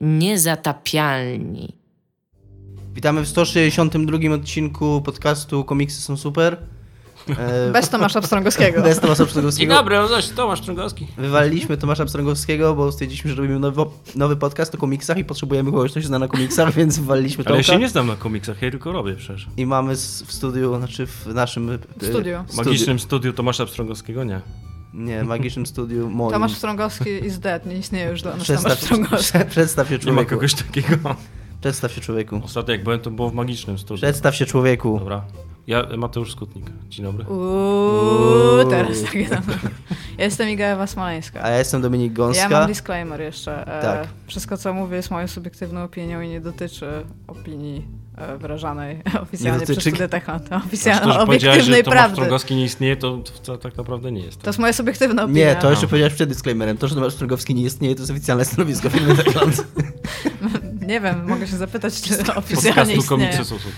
Niezatapialni. Witamy w 162 odcinku podcastu Komiksy są super. E, Bez Tomasza Pstrągowskiego. Bez Tomasza Dzień Pstrągowskiego. dobry, no zaś Tomasz Trągowski. Wywaliliśmy Tomasza Pstrągowskiego, bo stwierdziliśmy, że robimy nowy, nowy podcast o komiksach i potrzebujemy kogoś, kto się zna na komiksach, więc wywaliliśmy Ale ja Tomka. się nie znam na komiksach, ja tylko robię przecież. I mamy w studiu, znaczy w naszym... e, W studiu. W magicznym studiu Tomasza Pstrągowskiego nie. Nie, magicznym studiu moim. Tomasz Pstrągowski is dead, nie istnieje już dla nas Tomasz Przedstaw, Pstrągowski. prze, przedstaw się Nie ma człowieku. kogoś takiego. Przedstaw się człowieku. Ostatnio jak byłem, to było w magicznym studiu. Przedstaw się człowieku. Dobra. Ja, Mateusz Skutnik. Dzień dobry. Uuu, teraz takie tam. Ja jestem Iga Ewa Smoleńska. A ja jestem Dominik Gąska. Ja mam disclaimer jeszcze. E, Tak. Wszystko, co mówię, jest moją subiektywną opinią i nie dotyczy opinii e, wyrażanej oficjalnie dotyczy- przez. Znaczy, Oficjalnej, to, obiektywnej Tomasz prawdy. Strągowski nie istnieje, to, to tak naprawdę nie jest. To jest moja subiektywna opinia. Nie, to jeszcze No. powiedziałeś przed disclaimerem. To, że Tomasz Pstrągowski nie istnieje, to jest oficjalne stanowisko firmy Techland. Nie wiem, mogę się zapytać, czy oficjalnie istnieje. komiksy są super.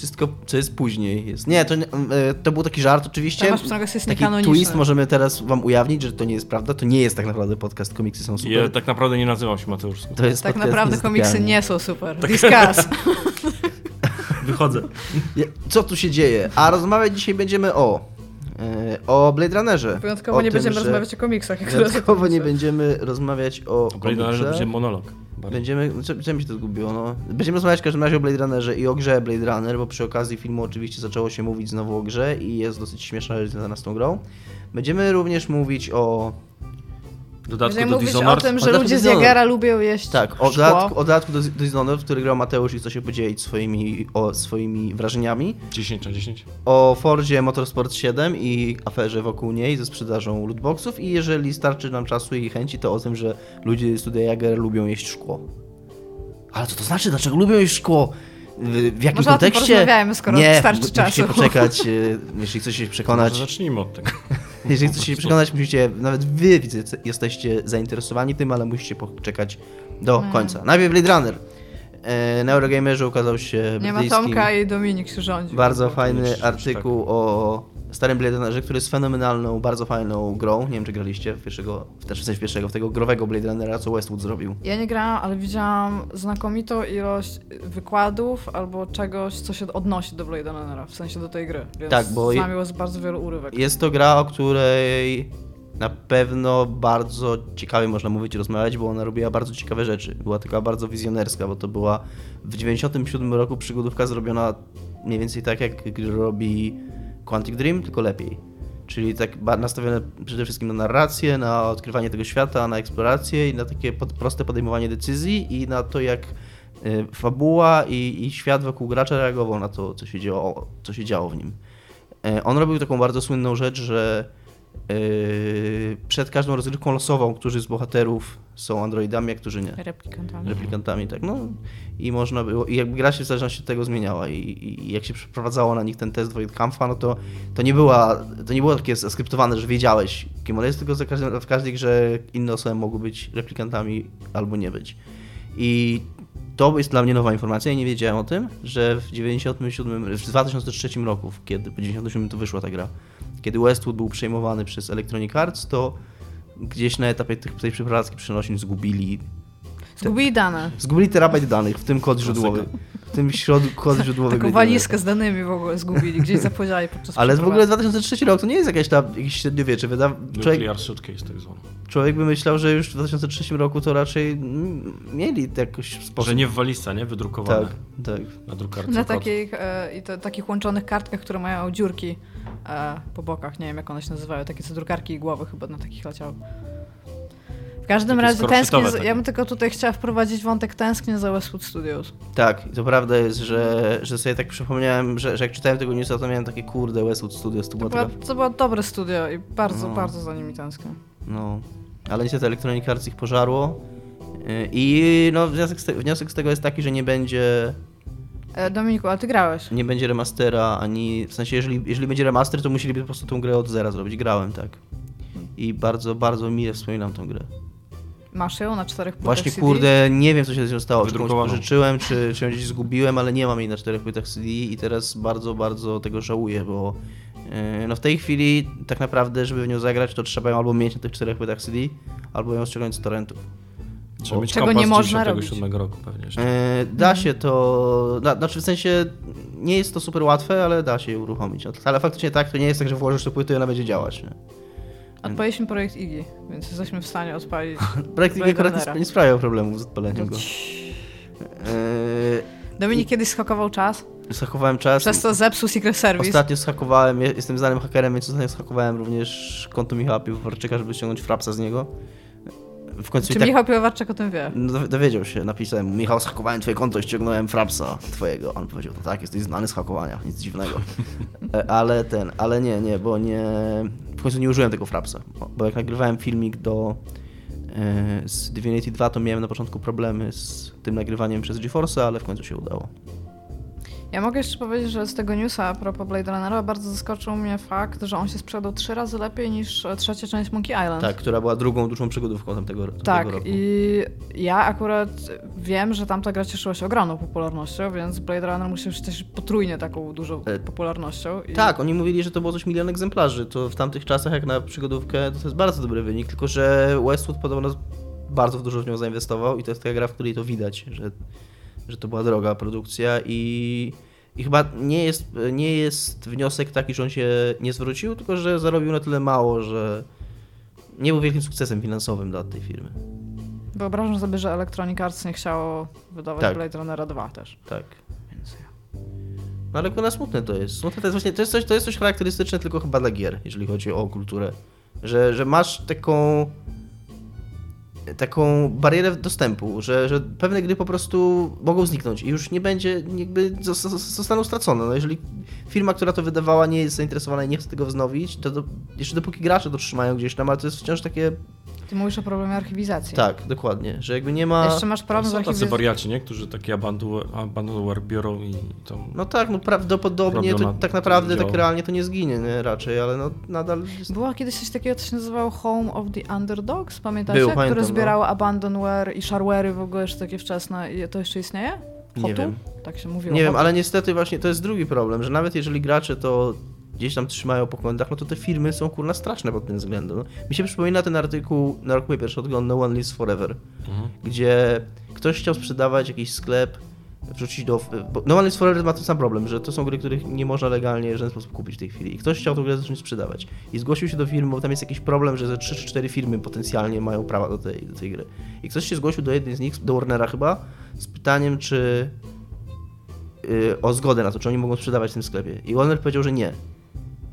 Wszystko, co jest później jest. Nie, to, nie- e, to był taki żart oczywiście. Taki twist możemy teraz wam ujawnić, że to nie jest prawda. To nie jest tak naprawdę podcast Komiksy są super. Ja tak naprawdę nie nazywam się Mateusz. To jest Tak naprawdę komiksy nie są super. Discuss. Wychodzę. Co tu się dzieje? A rozmawiać dzisiaj będziemy o... e, O Blade Runnerze. Wyjątkowo o nie tym, będziemy że- rozmawiać o komiksach. jak Wyjątkowo nie będziemy rozmawiać o O Blade Runnerze będzie monolog. Bardzo. Będziemy, co, się to zgubiło, no. Będziemy rozmawiać w każdym razie o Blade Runnerze i o grze Blade Runner, bo przy okazji filmu oczywiście zaczęło się mówić znowu o grze i jest dosyć śmieszna rzecz związana z tą grą. Będziemy również mówić o... Dodatku do mówić o tym, że ludzie z. Jagera lubią jeść Tak, o szkło. dodatku, o dodatku do, do Dishonored, w który grał Mateusz i chce się podzielić swoimi, o, swoimi wrażeniami. 10 na 10. O Fordzie Motorsport 7 i aferze wokół niej ze sprzedażą lootboxów i jeżeli starczy nam czasu i chęci, to o tym, że ludzie z Studia Jager lubią jeść szkło. Ale co to znaczy? Dlaczego lubią jeść szkło? W, w jakim Może o tym kontekście? skoro Nie, starczy czasu. poczekać, e, jeśli chcecie się Może przekonać. zacznijmy od tego. Jeżeli chcecie się przekonać, musicie, nawet wy jesteście zainteresowani tym, ale musicie poczekać do No. końca. Najpierw Blade Runner. E, na Eurogamerze ukazał się Nie ma Tomka i Dominik się rządzi. bardzo fajny artykuł o starym Blade Runnerze, który jest fenomenalną, bardzo fajną grą. Nie wiem, czy graliście w pierwszego, w też w sensie pierwszego, w tego growego Blade Runnera, co Westwood zrobił. Ja nie grałam, ale widziałam znakomitą ilość wykładów albo czegoś, co się odnosi do Blade Runnera, w sensie do tej gry. Więc Tak, bo je- znam ją z bardzo wielu urywek. Jest to gra, o której na pewno bardzo ciekawie można mówić rozmawiać, bo ona robiła bardzo ciekawe rzeczy. Była taka bardzo wizjonerska, bo to była w 97 roku przygodówka zrobiona mniej więcej tak, jak robi Quantic Dream, tylko lepiej. Czyli tak nastawione przede wszystkim na narrację, na odkrywanie tego świata, na eksplorację i na takie pod, proste podejmowanie decyzji i na to, jak y, fabuła i, i świat wokół gracza reagował na to, co się działo, co się działo w nim. E, On robił taką bardzo słynną rzecz, że przed każdą rozgrywką losową, którzy z bohaterów są androidami, a którzy nie. Replikantami. Replikantami, tak. No i można było. I jakby gra się w zależności od tego zmieniała. I, i, i jak się przeprowadzało na nich ten test Voidkampfa, no to, to nie była. To nie było takie skryptowane, że wiedziałeś, kim on jest, tylko za każdym, w każdej grze inne osoby mogły być replikantami albo nie być. I to jest dla mnie nowa informacja. Ja nie wiedziałem o tym, że w 97, w 2003 roku, kiedy po 97 to wyszła ta gra, kiedy Westwood był przejmowany przez Electronic Arts, to gdzieś na etapie tych, tej przeprowadzki przenosin zgubili Zgubili dane. Zgubili terabajt danych, w tym kod źródłowy. W tym środ, kod źródłowy. Taką walizkę z danymi w ogóle zgubili, gdzieś zapodziali podczas Ale w ogóle przeprowadzki. 2003 rok to nie jest jakieś tam jakieś średniowiecze. Wyda... Człowiek, Nuclear Suitcase tak zwany. człowiek by myślał, że już w 2003 roku to raczej mieli jakoś sposób. Że nie w walizce, nie? Wydrukowane. Tak, tak. Na drukarce. Na takich, e, i to, takich łączonych kartkach, które mają dziurki e, po bokach. Nie wiem, jak one się nazywają. Takie co drukarki i głowy chyba na takich leciały. W każdym Takie razie tęsknię. Ja bym tylko tutaj chciała wprowadzić wątek tęsknię za Westwood Studios. Tak, i to prawda jest, że, że sobie tak przypomniałem, że, że jak czytałem tego newsa, to miałem takie kurde Westwood Studios, to To, była taka... to było dobre studio i bardzo, No. bardzo za nimi tęsknię. No, ale niestety Electronic Arts ich pożarło. Yy, I no, wniosek z, te, wniosek z tego jest taki, że nie będzie Dominiku, ale ty grałeś. nie będzie remastera, ani w sensie, jeżeli, jeżeli będzie remaster, to musieliby po prostu tą grę od zera zrobić. Grałem, tak. I bardzo, bardzo mile wspominam tą grę. Masz ją na czterech płytach Właśnie CD? kurde, nie wiem co się z nią stało. Czy komuś Wydrukowaną. pożyczyłem, czy, czy ją gdzieś zgubiłem, ale nie mam jej na czterech płytach CD i teraz bardzo, bardzo tego żałuję, bo yy, no w tej chwili tak naprawdę, żeby w nią zagrać, to trzeba ją albo mieć na tych czterech płytach CD, albo ją ściągnąć z torrentów. Trzeba mieć Czego nie można 97 roku pewnie. jeszcze. E, da się to, da, znaczy w sensie nie jest to super łatwe, ale da się je uruchomić. No, Ale faktycznie tak, to nie jest tak, że włożysz to płytę i ona będzie działać. Nie? Odpaliliśmy projekt IGI, więc jesteśmy w stanie odpalić. Projekt Blade akurat nie, nie sprawiał problemów z odpaleniem go. Dominik kiedyś skakował czas, E, zachowałem czas. przez to zepsuł Secret Service. Ostatnio schakowałem, je- jestem znanym hakerem, więc ostatnio schakowałem również konto Michała Piwowarczyka, żeby ściągnąć frapsa z niego. W końcu Czy tak Michał Piłowarczyk o tym wie? no, dowi- dowiedział się, napisałem mu, Michał, schakowałem twoje konto i ściągnąłem frapsa twojego. On powiedział, no tak, jesteś znany z hakowania, nic dziwnego. E, ale ten, ale nie, nie, bo nie, w końcu nie użyłem tego frapsa, bo, bo jak nagrywałem filmik do e, z Divinity 2, to miałem na początku problemy z tym nagrywaniem przez GeForce, ale w końcu się udało. Ja mogę jeszcze powiedzieć, że z tego newsa a propos Blade Runnera bardzo zaskoczył mnie fakt, że on się sprzedał trzy razy lepiej niż e, trzecia część Monkey Island. Tak, która była drugą dużą przygodówką tamtego, tamtego Tak, roku. i ja akurat wiem, że tamta gra cieszyła się ogromną popularnością, więc Blade Runner musi być też potrójnie taką dużą E, popularnością. I Tak, oni mówili, że to było coś milion egzemplarzy. To w tamtych czasach, jak na przygodówkę, to, to jest bardzo dobry wynik, tylko że Westwood podobno bardzo dużo w nią zainwestował i to jest taka gra, w której to widać, że, że to była droga produkcja i, i chyba nie jest, nie jest wniosek taki, że on się nie zwrócił, tylko że zarobił na tyle mało, że nie był wielkim sukcesem finansowym dla tej firmy. Wyobrażam sobie, że Electronic Arts nie chciało wydawać Tak. Blade Runnera 2 też. Tak. Więc ja. No ale kurwa smutne to jest. Smutne to jest właśnie, to jest coś, to jest coś charakterystyczne tylko chyba dla gier, jeżeli chodzi o kulturę. Że, że masz taką taką barierę dostępu, że, że pewne gry po prostu mogą zniknąć i już nie będzie, jakby zos- zos- zostaną stracone. No jeżeli firma, która to wydawała nie jest zainteresowana i nie chce tego wznowić, to, to jeszcze dopóki gracze to trzymają gdzieś tam, ale to jest wciąż takie, Ty mówisz o problemie archiwizacji. tak, dokładnie, że jakby nie ma... Jeszcze masz problem z Są tacy archiwizacją. wariaci, nie? Którzy taki abandonware, biorą i tam... No tak, no prawdopodobnie to tak naprawdę tak realnie to nie zginie, nie? Raczej, ale no nadal jest... Było kiedyś coś takiego, co się nazywało Home of the Underdogs, pamiętacie? Było, Które pamiętam, no. zbierało abandonware i shareware'y w ogóle jeszcze takie wczesne. I to jeszcze istnieje? Nie Hotu? wiem. Tak się mówiło. Nie wiem, ale niestety właśnie to jest drugi problem, że nawet jeżeli gracze to gdzieś tam trzymają po kątach, no to te firmy są kurna straszne pod tym względem. No. Mi się przypomina ten artykuł na Rock Paper Shotgun No One Lives Forever, Mhm. gdzie ktoś chciał sprzedawać jakiś sklep, wrzucić do... Bo no One Lives Forever ma ten sam problem, że to są gry, których nie można legalnie w żaden sposób kupić w tej chwili. I ktoś chciał tą grę zacząć sprzedawać. I zgłosił się do firmy, bo tam jest jakiś problem, że ze 3 czy 4 firmy potencjalnie mają prawa do tej, do tej gry. I ktoś się zgłosił do jednej z nich, do Warnera chyba, z pytaniem, czy y, o zgodę na to, czy oni mogą sprzedawać w tym sklepie. I Warner powiedział, że nie.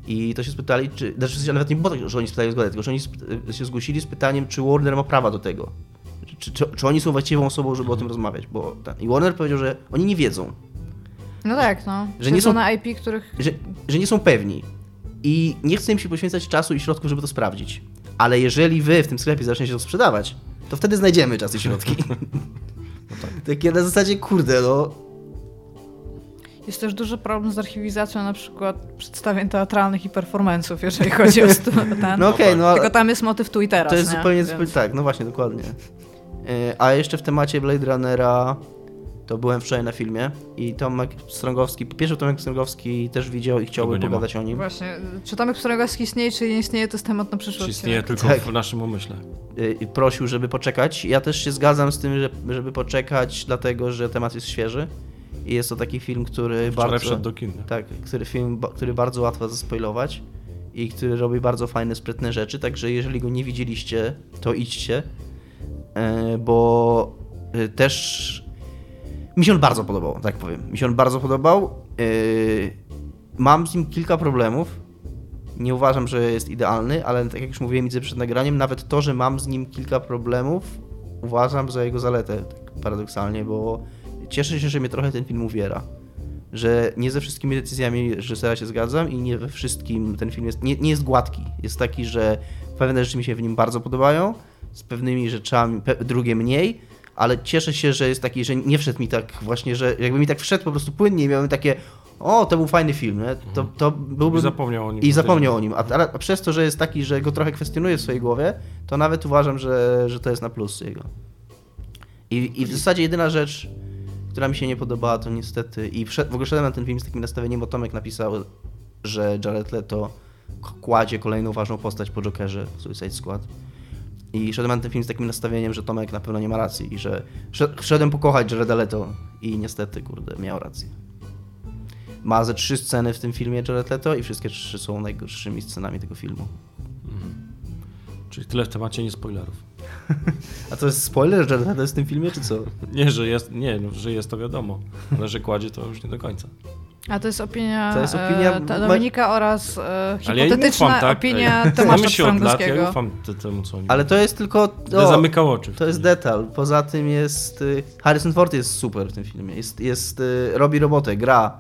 I to się spytali, czy. Znaczy, nawet nie było tak, że oni spytali o zgodę, tylko że oni sp- się zgłosili z pytaniem, czy Warner ma prawa do tego. Czy, czy, czy oni są właściwą osobą, żeby o tym rozmawiać. Bo ta, I Warner powiedział, że oni nie wiedzą, No tak, no. Że nie są- na IP, których... że, że nie są pewni. I nie chce im się poświęcać czasu i środków, żeby to sprawdzić. Ale jeżeli wy w tym sklepie zaczniecie to sprzedawać, to wtedy znajdziemy czas i środki. Takie na zasadzie, kurde, no. Jest też duży problem z archiwizacją na przykład przedstawień teatralnych i performance'ów, jeżeli chodzi o stu- ten. No okej, no ale- Tylko tam jest motyw tu i teraz, To jest nie? zupełnie, Więc- zupełnie tak, no właśnie, dokładnie. E, A jeszcze w temacie Blade Runnera to byłem wczoraj na filmie i Tomek Strągowski, po pierwsze Tomek Strągowski też widział i chciałby nie ma. pogadać o nim. Właśnie, czy Tomek Pstrągowski istnieje, czy nie istnieje, to jest temat na przyszłość. Czy istnieje tylko Tak. w naszym umyśle. E, I prosił, żeby poczekać. Ja też się zgadzam z tym, że, żeby poczekać, dlatego że temat jest świeży i jest to taki film, który Wczoraj bardzo... wszedł do kin. Tak, który film, który bardzo łatwo zaspoilować i który robi bardzo fajne, sprytne rzeczy, także jeżeli go nie widzieliście, to idźcie, e, bo e, też mi się on bardzo podobał, tak powiem. Mi się on bardzo podobał. E, Mam z nim kilka problemów. Nie uważam, że jest idealny, ale tak jak już mówiłem, widzę przed nagraniem, nawet to, że mam z nim kilka problemów, uważam za jego zaletę, tak paradoksalnie, bo cieszę się, że mnie trochę ten film uwiera że nie ze wszystkimi decyzjami reżysera się zgadzam i nie we wszystkim ten film jest, nie, nie jest gładki. Jest taki, że pewne rzeczy mi się w nim bardzo podobają, z pewnymi rzeczami, pe, drugie mniej, ale cieszę się, że jest taki, że nie wszedł mi tak właśnie, że jakby mi tak wszedł po prostu płynnie i miałem takie o, to był fajny film, nie? To, to byłby... I zapomniał o nim. I zapomniał o nim. A, a, a przez to, że jest taki, że go trochę kwestionuje w swojej głowie, to nawet uważam, że, że to jest na plus jego. I, I w zasadzie jedyna rzecz, która mi się nie podobała, to niestety. I w ogóle szedłem na ten film z takim nastawieniem, bo Tomek napisał, że Jared Leto kładzie kolejną ważną postać po Jokerze w Suicide Squad. I szedłem na ten film z takim nastawieniem, że Tomek na pewno nie ma racji i że sze- szedłem pokochać Jareda Leto i niestety, kurde, miał rację. Ma ze trzy sceny w tym filmie Jared Leto i wszystkie trzy są najgorszymi scenami tego filmu. Czyli tyle w temacie nie spoilerów. A to jest spoiler, że Leto jest w tym filmie, czy co? Nie, że jest, nie, no, że jest to wiadomo, ale że kładzie to już nie do końca. A to jest opinia, To jest opinia- e, Dominika oraz e, ja hipotetyczna ufam, tak? opinia Tomasza się od lat, ja ufam te- temu, co oni Ale to jest tylko... Ja o, zamykał oczy. To jest detal. Poza tym jest... y, Harrison Ford jest super w tym filmie. Jest, jest, y, robi robotę, gra.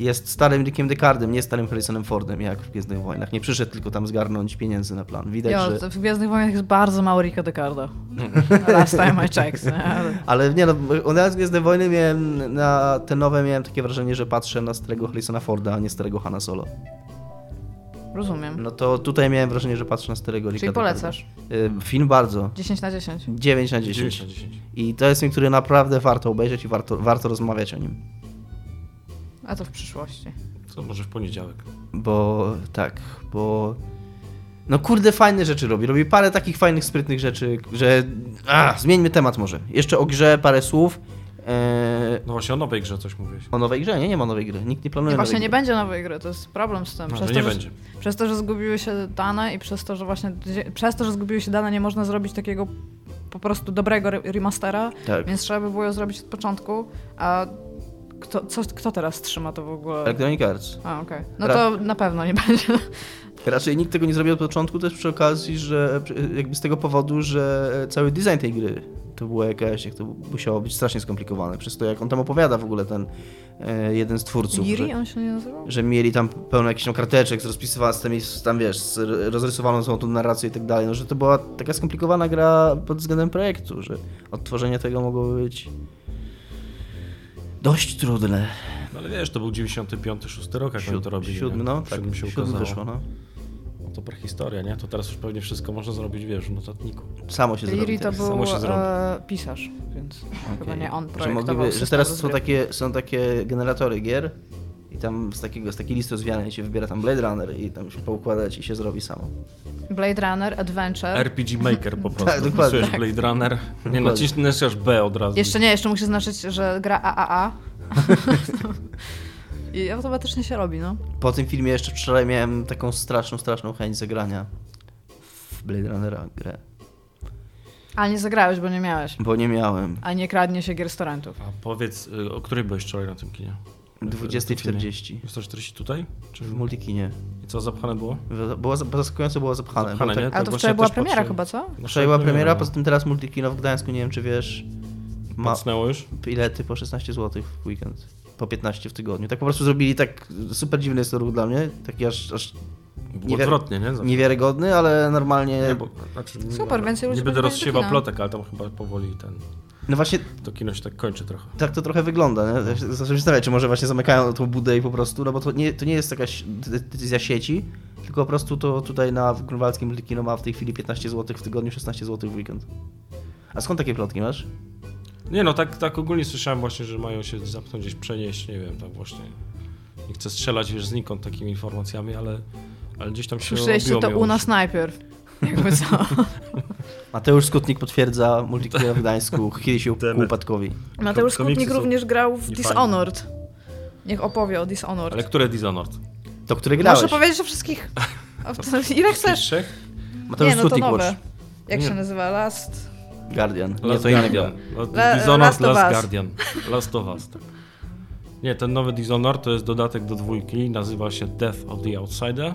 Jest starym Rickiem Deckardem, nie starym Harrisonem Fordem, jak w Gwiezdnych Wojnach. Nie przyszedł tylko tam zgarnąć pieniędzy na plan. Widać, Jo, że... w Gwiezdnych Wojnach jest bardzo mało Ricka Decarda. Last time I checked. nie? Ale- Ale nie no, od Gwiezdne Wojny miałem na te nowe miałem takie wrażenie, że patrzę na starego Harrisona Forda, a nie starego Hanna Solo. Rozumiem. No to tutaj miałem wrażenie, że patrzę na starego Ricka Czyli Deckarda. polecasz. Y, Film bardzo. 10 na 10. 9 na 10. 10 na 10. I to jest film, który naprawdę warto obejrzeć i warto, warto rozmawiać o nim. A to w przyszłości. Co może w poniedziałek. Bo tak, bo. No kurde, fajne rzeczy robi. Robi parę takich fajnych, sprytnych rzeczy, że. A, zmieńmy temat może. Jeszcze o grze parę słów. Eee, No właśnie o nowej grze coś mówiłeś. o nowej grze? Nie, nie ma nowej gry. Nikt nie planuje I właśnie nie gry. będzie nowej gry, to jest problem z tym. No, Przez, że to, nie że, będzie. przez to, że zgubiły się dane i przez to, że właśnie przez to, że zgubiły się dane, nie można zrobić takiego po prostu dobrego re- remastera, Tak. więc trzeba by było ją zrobić od początku. A kto, co, kto teraz trzyma to w ogóle? Electronic Arts. A, okej. No Ra- to na pewno nie będzie. Raczej nikt tego nie zrobił od początku, też przy okazji, że jakby z tego powodu, że cały design tej gry to było jakaś, jak to musiało być strasznie skomplikowane. Przez to, jak on tam opowiada w ogóle ten e, jeden z twórców. Giri że- on się nie nazywał? że mieli tam pełno jakichś tam karteczek z rozpisywa- z tymi, z tam wiesz, z rozrysowaną są tu narrację i tak dalej, no że to była taka skomplikowana gra pod względem projektu, że odtworzenie tego mogło być dość trudne. No ale wiesz, to był 95, 6 rok, jak oni to robili. siódmy, nie? no, W tak, się siódmy ukazało. wyszło, no. No to prehistoria, nie? To teraz już pewnie wszystko można zrobić, wiesz, w notatniku. Samo się zrobi. Giri to był samo się zrobi. e, pisarz, więc chyba Okej. nie on że, projektował mogliby, że teraz są takie, są takie generatory gier i tam z, takiego, z takiej listy rozwijanej się wybiera tam Blade Runner i tam się poukładać i się zrobi samo. Blade Runner, Adventure. RPG Maker po prostu. Tak, dokładnie. Wpisujesz Blade Runner, nie naciśniesz B od razu. Jeszcze nie, jeszcze musi znaczyć, że gra AAA. I automatycznie się robi, no. Po tym filmie jeszcze wczoraj miałem taką straszną, straszną chęć zagrania w Blade Runnera grę, Ale nie zagrałeś, bo nie miałeś. bo nie miałem. A nie kradnie się gier z torrentów. A powiedz, y, o której byłeś wczoraj na tym kinie? W tym filmie. 20.40 Jest to 40 tutaj? Czy w multikinie. I co zapchane było? Było, za- zaskakująco było zapchane. Zapchane, tak, Ale to właśnie wczoraj była premiera patrzę. chyba, co? No, wczoraj była premiera, no. poza tym teraz multikino w Gdańsku, nie wiem czy wiesz, ma już? bilety po 16 zł w weekend. Po 15 w tygodniu. Tak po prostu zrobili tak super dziwny jest to ruch dla mnie, taki aż, aż Było Niewiar- odwrotnie, nie? Zawsze. niewiarygodny, ale normalnie... Nie, bo, znaczy, Super, nie, więcej ludzi Nie będę rozsiewał plotek, ale tam chyba powoli ten, No właśnie to kino się tak kończy trochę. tak to trochę wygląda. Nie? Ja się Zacząłem się zastanawiać, czy może właśnie zamykają tą budę i po prostu, no bo to nie, to nie jest jakaś de- decyzja sieci, tylko po prostu to tutaj na grunwaldzkim multikino ma w tej chwili 15 zł w tygodniu, 16 zł w weekend. A skąd takie plotki masz? Nie no, tak, tak ogólnie słyszałem właśnie, że mają się zamknąć gdzieś, przenieść, nie wiem, tak właśnie. Nie chcę strzelać wiesz, znikąd takimi informacjami, ale, ale gdzieś tam się Słyszeliście to u nas najpierw. Jakby co. Mateusz Skutnik potwierdza multikino w Gdańsku, chyli się ku upadkowi. Mateusz Skutnik również grał w. Dishonored. Niech opowie o Dishonored. Ale które Dishonored? To, który grałeś? Muszę powiedzieć o wszystkich. To, ile chcesz? Trzech? Mateusz Nie, no to Skutnik nowe. Watch. Jak Nie. się nazywa? Last... Guardian. Nie, Last to innego. Guardian. La- Dishonored Last Last, of Us. Guardian. Last of Us, tak. Nie, ten nowy Dishonored to jest dodatek do dwójki, nazywa się Death of the Outsider.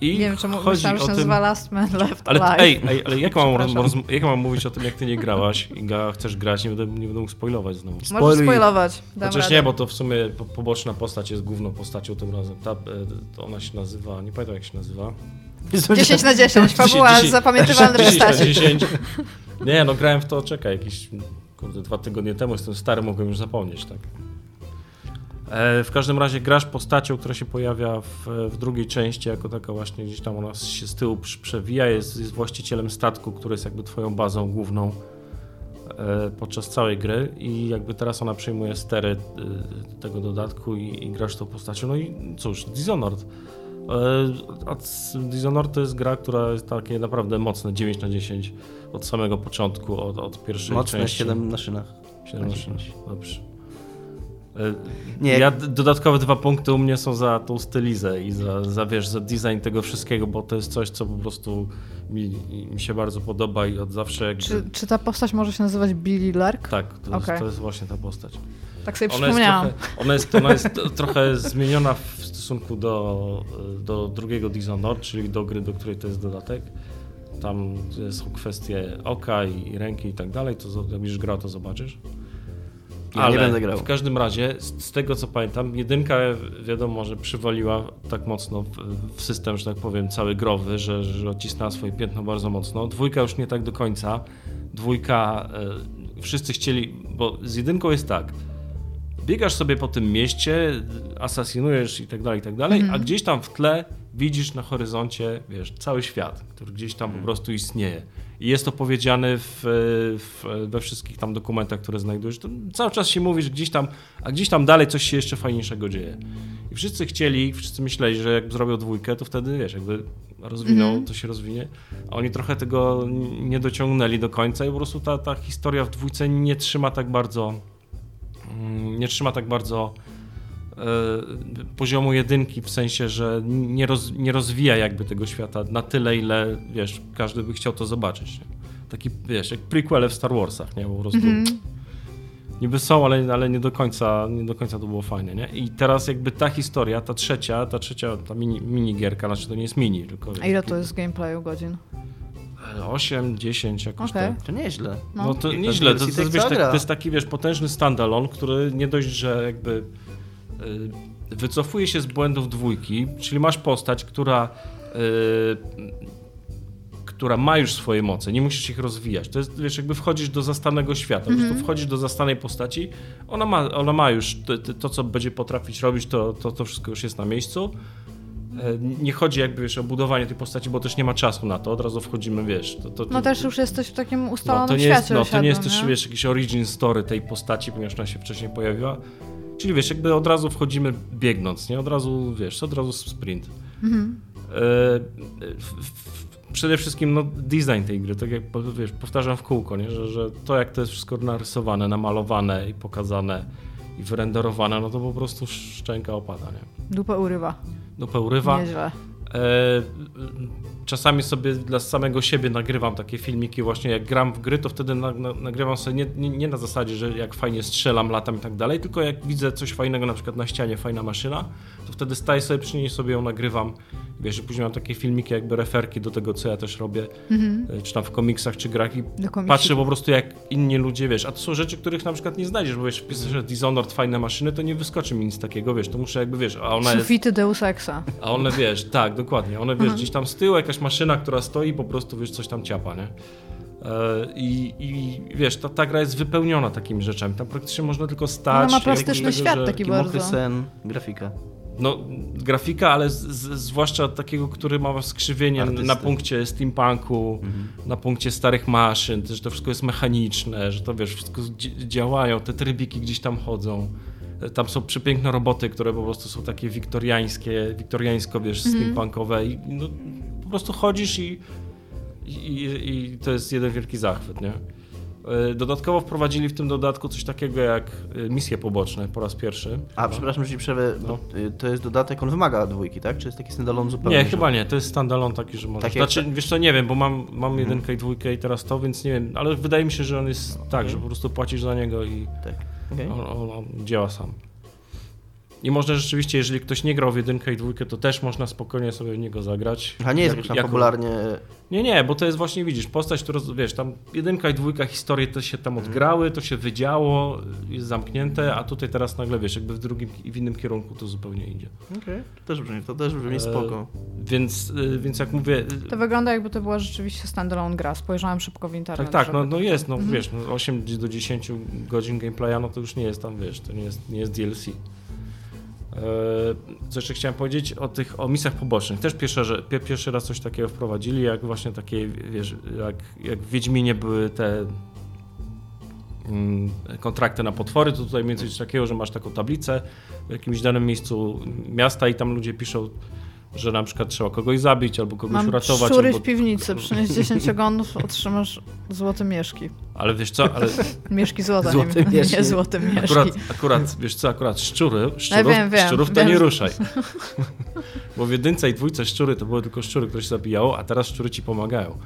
I Nie wiem, czemu chodzi myślałam, że o się tym... nazywa Last Man Left Ale Alive. ej, ej, ale jak mam, roz, jak mam mówić o tym, jak ty nie grałaś i ga, chcesz grać, nie będę, nie będę mógł spoilować znowu. Możesz spoilować. Dam Chociaż radę. nie, bo to w sumie po, poboczna postać jest główną postacią tym razem. Ta, e, to ona się nazywa, nie pamiętam jak się nazywa. 10 na 10, fabuła 10 zapamiętywalne 10 na postaci. 10. Nie, no grałem w to, czekaj, jakieś kurde, dwa tygodnie temu, jestem stary, mogłem już zapomnieć, tak. E, w każdym razie grasz postacią, która się pojawia w, w drugiej części, jako taka właśnie gdzieś tam ona się z tyłu przewija, jest, jest właścicielem statku, który jest jakby twoją bazą główną e, podczas całej gry i jakby teraz ona przejmuje stery e, tego dodatku i, i grasz tą postacią. No i cóż, Dishonored. A Dishonored to jest gra, która jest takie naprawdę mocne, 9 na 10 od samego początku, od, od pierwszej Mocne części. 7 na szynach. 7 na 10, dobrze. Nie. Ja dodatkowe dwa punkty u mnie są za tą stylizę i za, za, wiesz, za design tego wszystkiego, bo to jest coś, co po prostu mi, mi się bardzo podoba i od zawsze jakby... Czy, czy ta postać może się nazywać Billy Lark? Tak, to, jest, Okej. to jest właśnie ta postać. Tak sobie Ona jest, przypomniałam. trochę, ona, jest, ona jest trochę zmieniona w stosunku do, do drugiego Dishonored, czyli do gry, do której to jest dodatek. Tam są kwestie oka i, i ręki i tak dalej, to jak będziesz grał, to zobaczysz. Ja nie będę grał. w każdym razie, z, z tego co pamiętam, jedynka wiadomo, że przywaliła tak mocno w, w system, że tak powiem, cały growy, że, że odcisnęła swoje piętno bardzo mocno. Dwójka już nie tak do końca. Dwójka, e, wszyscy chcieli, bo z jedynką jest tak, biegasz sobie po tym mieście, asasinujesz i tak dalej, i tak dalej, a gdzieś tam w tle widzisz na horyzoncie, wiesz, cały świat, który gdzieś tam po prostu istnieje. I jest to powiedziane w, w, we wszystkich tam dokumentach, które znajdujesz. To cały czas się mówi, że gdzieś tam, a gdzieś tam dalej coś się jeszcze fajniejszego dzieje. I wszyscy chcieli, wszyscy myśleli, że jak zrobią dwójkę, to wtedy, wiesz, jakby rozwiną, to się rozwinie. A oni trochę tego nie dociągnęli do końca i po prostu ta, ta historia w dwójce nie trzyma tak bardzo mm, nie trzyma tak bardzo poziomu jedynki, w sensie, że nie, roz, nie rozwija jakby tego świata na tyle, ile, wiesz, każdy by chciał to zobaczyć. Nie? Taki, wiesz, jak prequele w Star Warsach, nie? Po prostu niby są, ale, ale nie, do końca, nie do końca to było fajne, nie? I teraz jakby ta historia, ta trzecia, ta trzecia, ta mini, mini gierka, znaczy to nie jest mini, tylko... A ile to jest gameplayu godzin? 8, 10 jakoś Okej. tak. To nieźle. No. No to nieźle, to, to, jest, tak wiesz, cała tak, to jest taki wiesz, potężny standalone, który nie dość, że jakby wycofuje się z błędów dwójki, czyli masz postać, która y, która ma już swoje moce, nie musisz ich rozwijać. To jest, wiesz, jakby wchodzisz do zastanego świata, po prostu wchodzisz do zastanej postaci, ona ma, ona ma już to, to, co będzie potrafić robić, to, to, to wszystko już jest na miejscu. E, Nie chodzi jakby wiesz, o budowanie tej postaci, bo też nie ma czasu na to, od razu wchodzimy, wiesz. To, to, No też już jesteś w takim ustalonym no, to nie świecie jest, no, to nie jest też, wiesz, jakiś origin story tej postaci, ponieważ ona się wcześniej pojawiła. Czyli wiesz, jakby od razu wchodzimy biegnąc, nie? Od razu, wiesz, od razu sprint. Mhm. E, przede wszystkim no, design tej gry, tak jak wiesz, powtarzam w kółko, nie? Że, że to jak to jest wszystko narysowane, namalowane i pokazane i wyrenderowane, no to po prostu szczęka opada, nie? Dupę urywa. Dupę urywa. Nieźle. E, czasami sobie dla samego siebie nagrywam takie filmiki właśnie jak gram w gry, to wtedy na, na, nagrywam sobie nie, nie, nie na zasadzie, że jak fajnie strzelam, latam i tak dalej, tylko jak widzę coś fajnego, na przykład na ścianie, fajna maszyna, to wtedy staję sobie przy niej sobie ją nagrywam. Wiesz, i później mam takie filmiki jakby referki do tego, co ja też robię, e, czy tam w komiksach, czy grach i patrzę po prostu jak inni ludzie, wiesz, a to są rzeczy, których na przykład nie znajdziesz, bo wiesz, wpiszę, że Dishonored fajne maszyny, to nie wyskoczy mi nic takiego, wiesz, to muszę jakby, wiesz, a ona jest... Sufity Deus Exa. A one wiesz, tak, dokładnie. One wiesz, gdzieś tam z tyłu jakaś maszyna, która stoi, po prostu wiesz, coś tam ciapa, nie? E, I, I wiesz, ta, ta gra jest wypełniona takimi rzeczami. Tam praktycznie można tylko stać. Ona ma plastyczny tego, świat że- taki bardzo. sen, grafika. No, grafika, ale z, z, zwłaszcza takiego, który ma skrzywienie Artysty. na punkcie steampunku, na punkcie starych maszyn, że to wszystko jest mechaniczne, że to wiesz, wszystko dzi- działają, te trybiki gdzieś tam chodzą. E, Tam są przepiękne roboty, które po prostu są takie wiktoriańskie, wiktoriańsko, wiesz, steampunkowe i no, po prostu chodzisz i, i, i to jest jeden wielki zachwyt, nie? E, Dodatkowo wprowadzili w tym dodatku coś takiego jak e, misje poboczne po raz pierwszy. A, przepraszam, że ci przerwę. No. y, To jest dodatek, on wymaga dwójki, tak? Czy jest taki standalone zupełnie? Nie, że- chyba nie. To jest standalone taki, że możesz. Tak znaczy, wiesz co, nie wiem, bo mam, mam jedynkę i dwójkę i teraz to, więc nie wiem, ale wydaje mi się, że on jest tak, że po prostu płacisz za niego i Tak. Okej. on, on, on działa sam. I można rzeczywiście, jeżeli ktoś nie grał w jedynkę i dwójkę, to też można spokojnie sobie w niego zagrać. A nie jest Jak- jako- popularnie. Nie, nie, bo to jest właśnie, widzisz, postać, która, wiesz, tam jedynka i dwójka historie to się tam odgrały, to się wydziało, jest zamknięte, a tutaj teraz nagle, wiesz, jakby w drugim i w innym kierunku to zupełnie idzie. Okej. To też brzmi, to też brzmi E, spoko. Więc, y, więc jak mówię, To wygląda jakby to była rzeczywiście standalone gra. Spojrzałem szybko w internet. Tak, tak, no, żeby- no jest, no wiesz, no 8 do 10 godzin gameplaya, no to już nie jest tam, wiesz, to nie jest, nie jest DLC. Eee, Co jeszcze chciałem powiedzieć o tych, o misjach pobocznych. Też pierwszy, pierwszy raz coś takiego wprowadzili, jak właśnie takie, wiesz, jak, jak w Wiedźminie były te mm, kontrakty na potwory, to tutaj mniej coś takiego, że masz taką tablicę w jakimś danym miejscu miasta i tam ludzie piszą że na przykład trzeba kogoś zabić albo kogoś Mam uratować. szczury albo... w piwnicy, przynieś 10 ogonów, otrzymasz złote mieszki. Ale wiesz co, ale Mieszki złota, Złote nie, mieszki. nie złote mieszki. akurat, akurat, wiesz co, akurat szczury, szczurów, wiem, wiem, szczurów to wiem, nie ruszaj. Bo w jedynce i dwójce szczury to były tylko szczury, które się zabijało, a teraz szczury ci pomagają.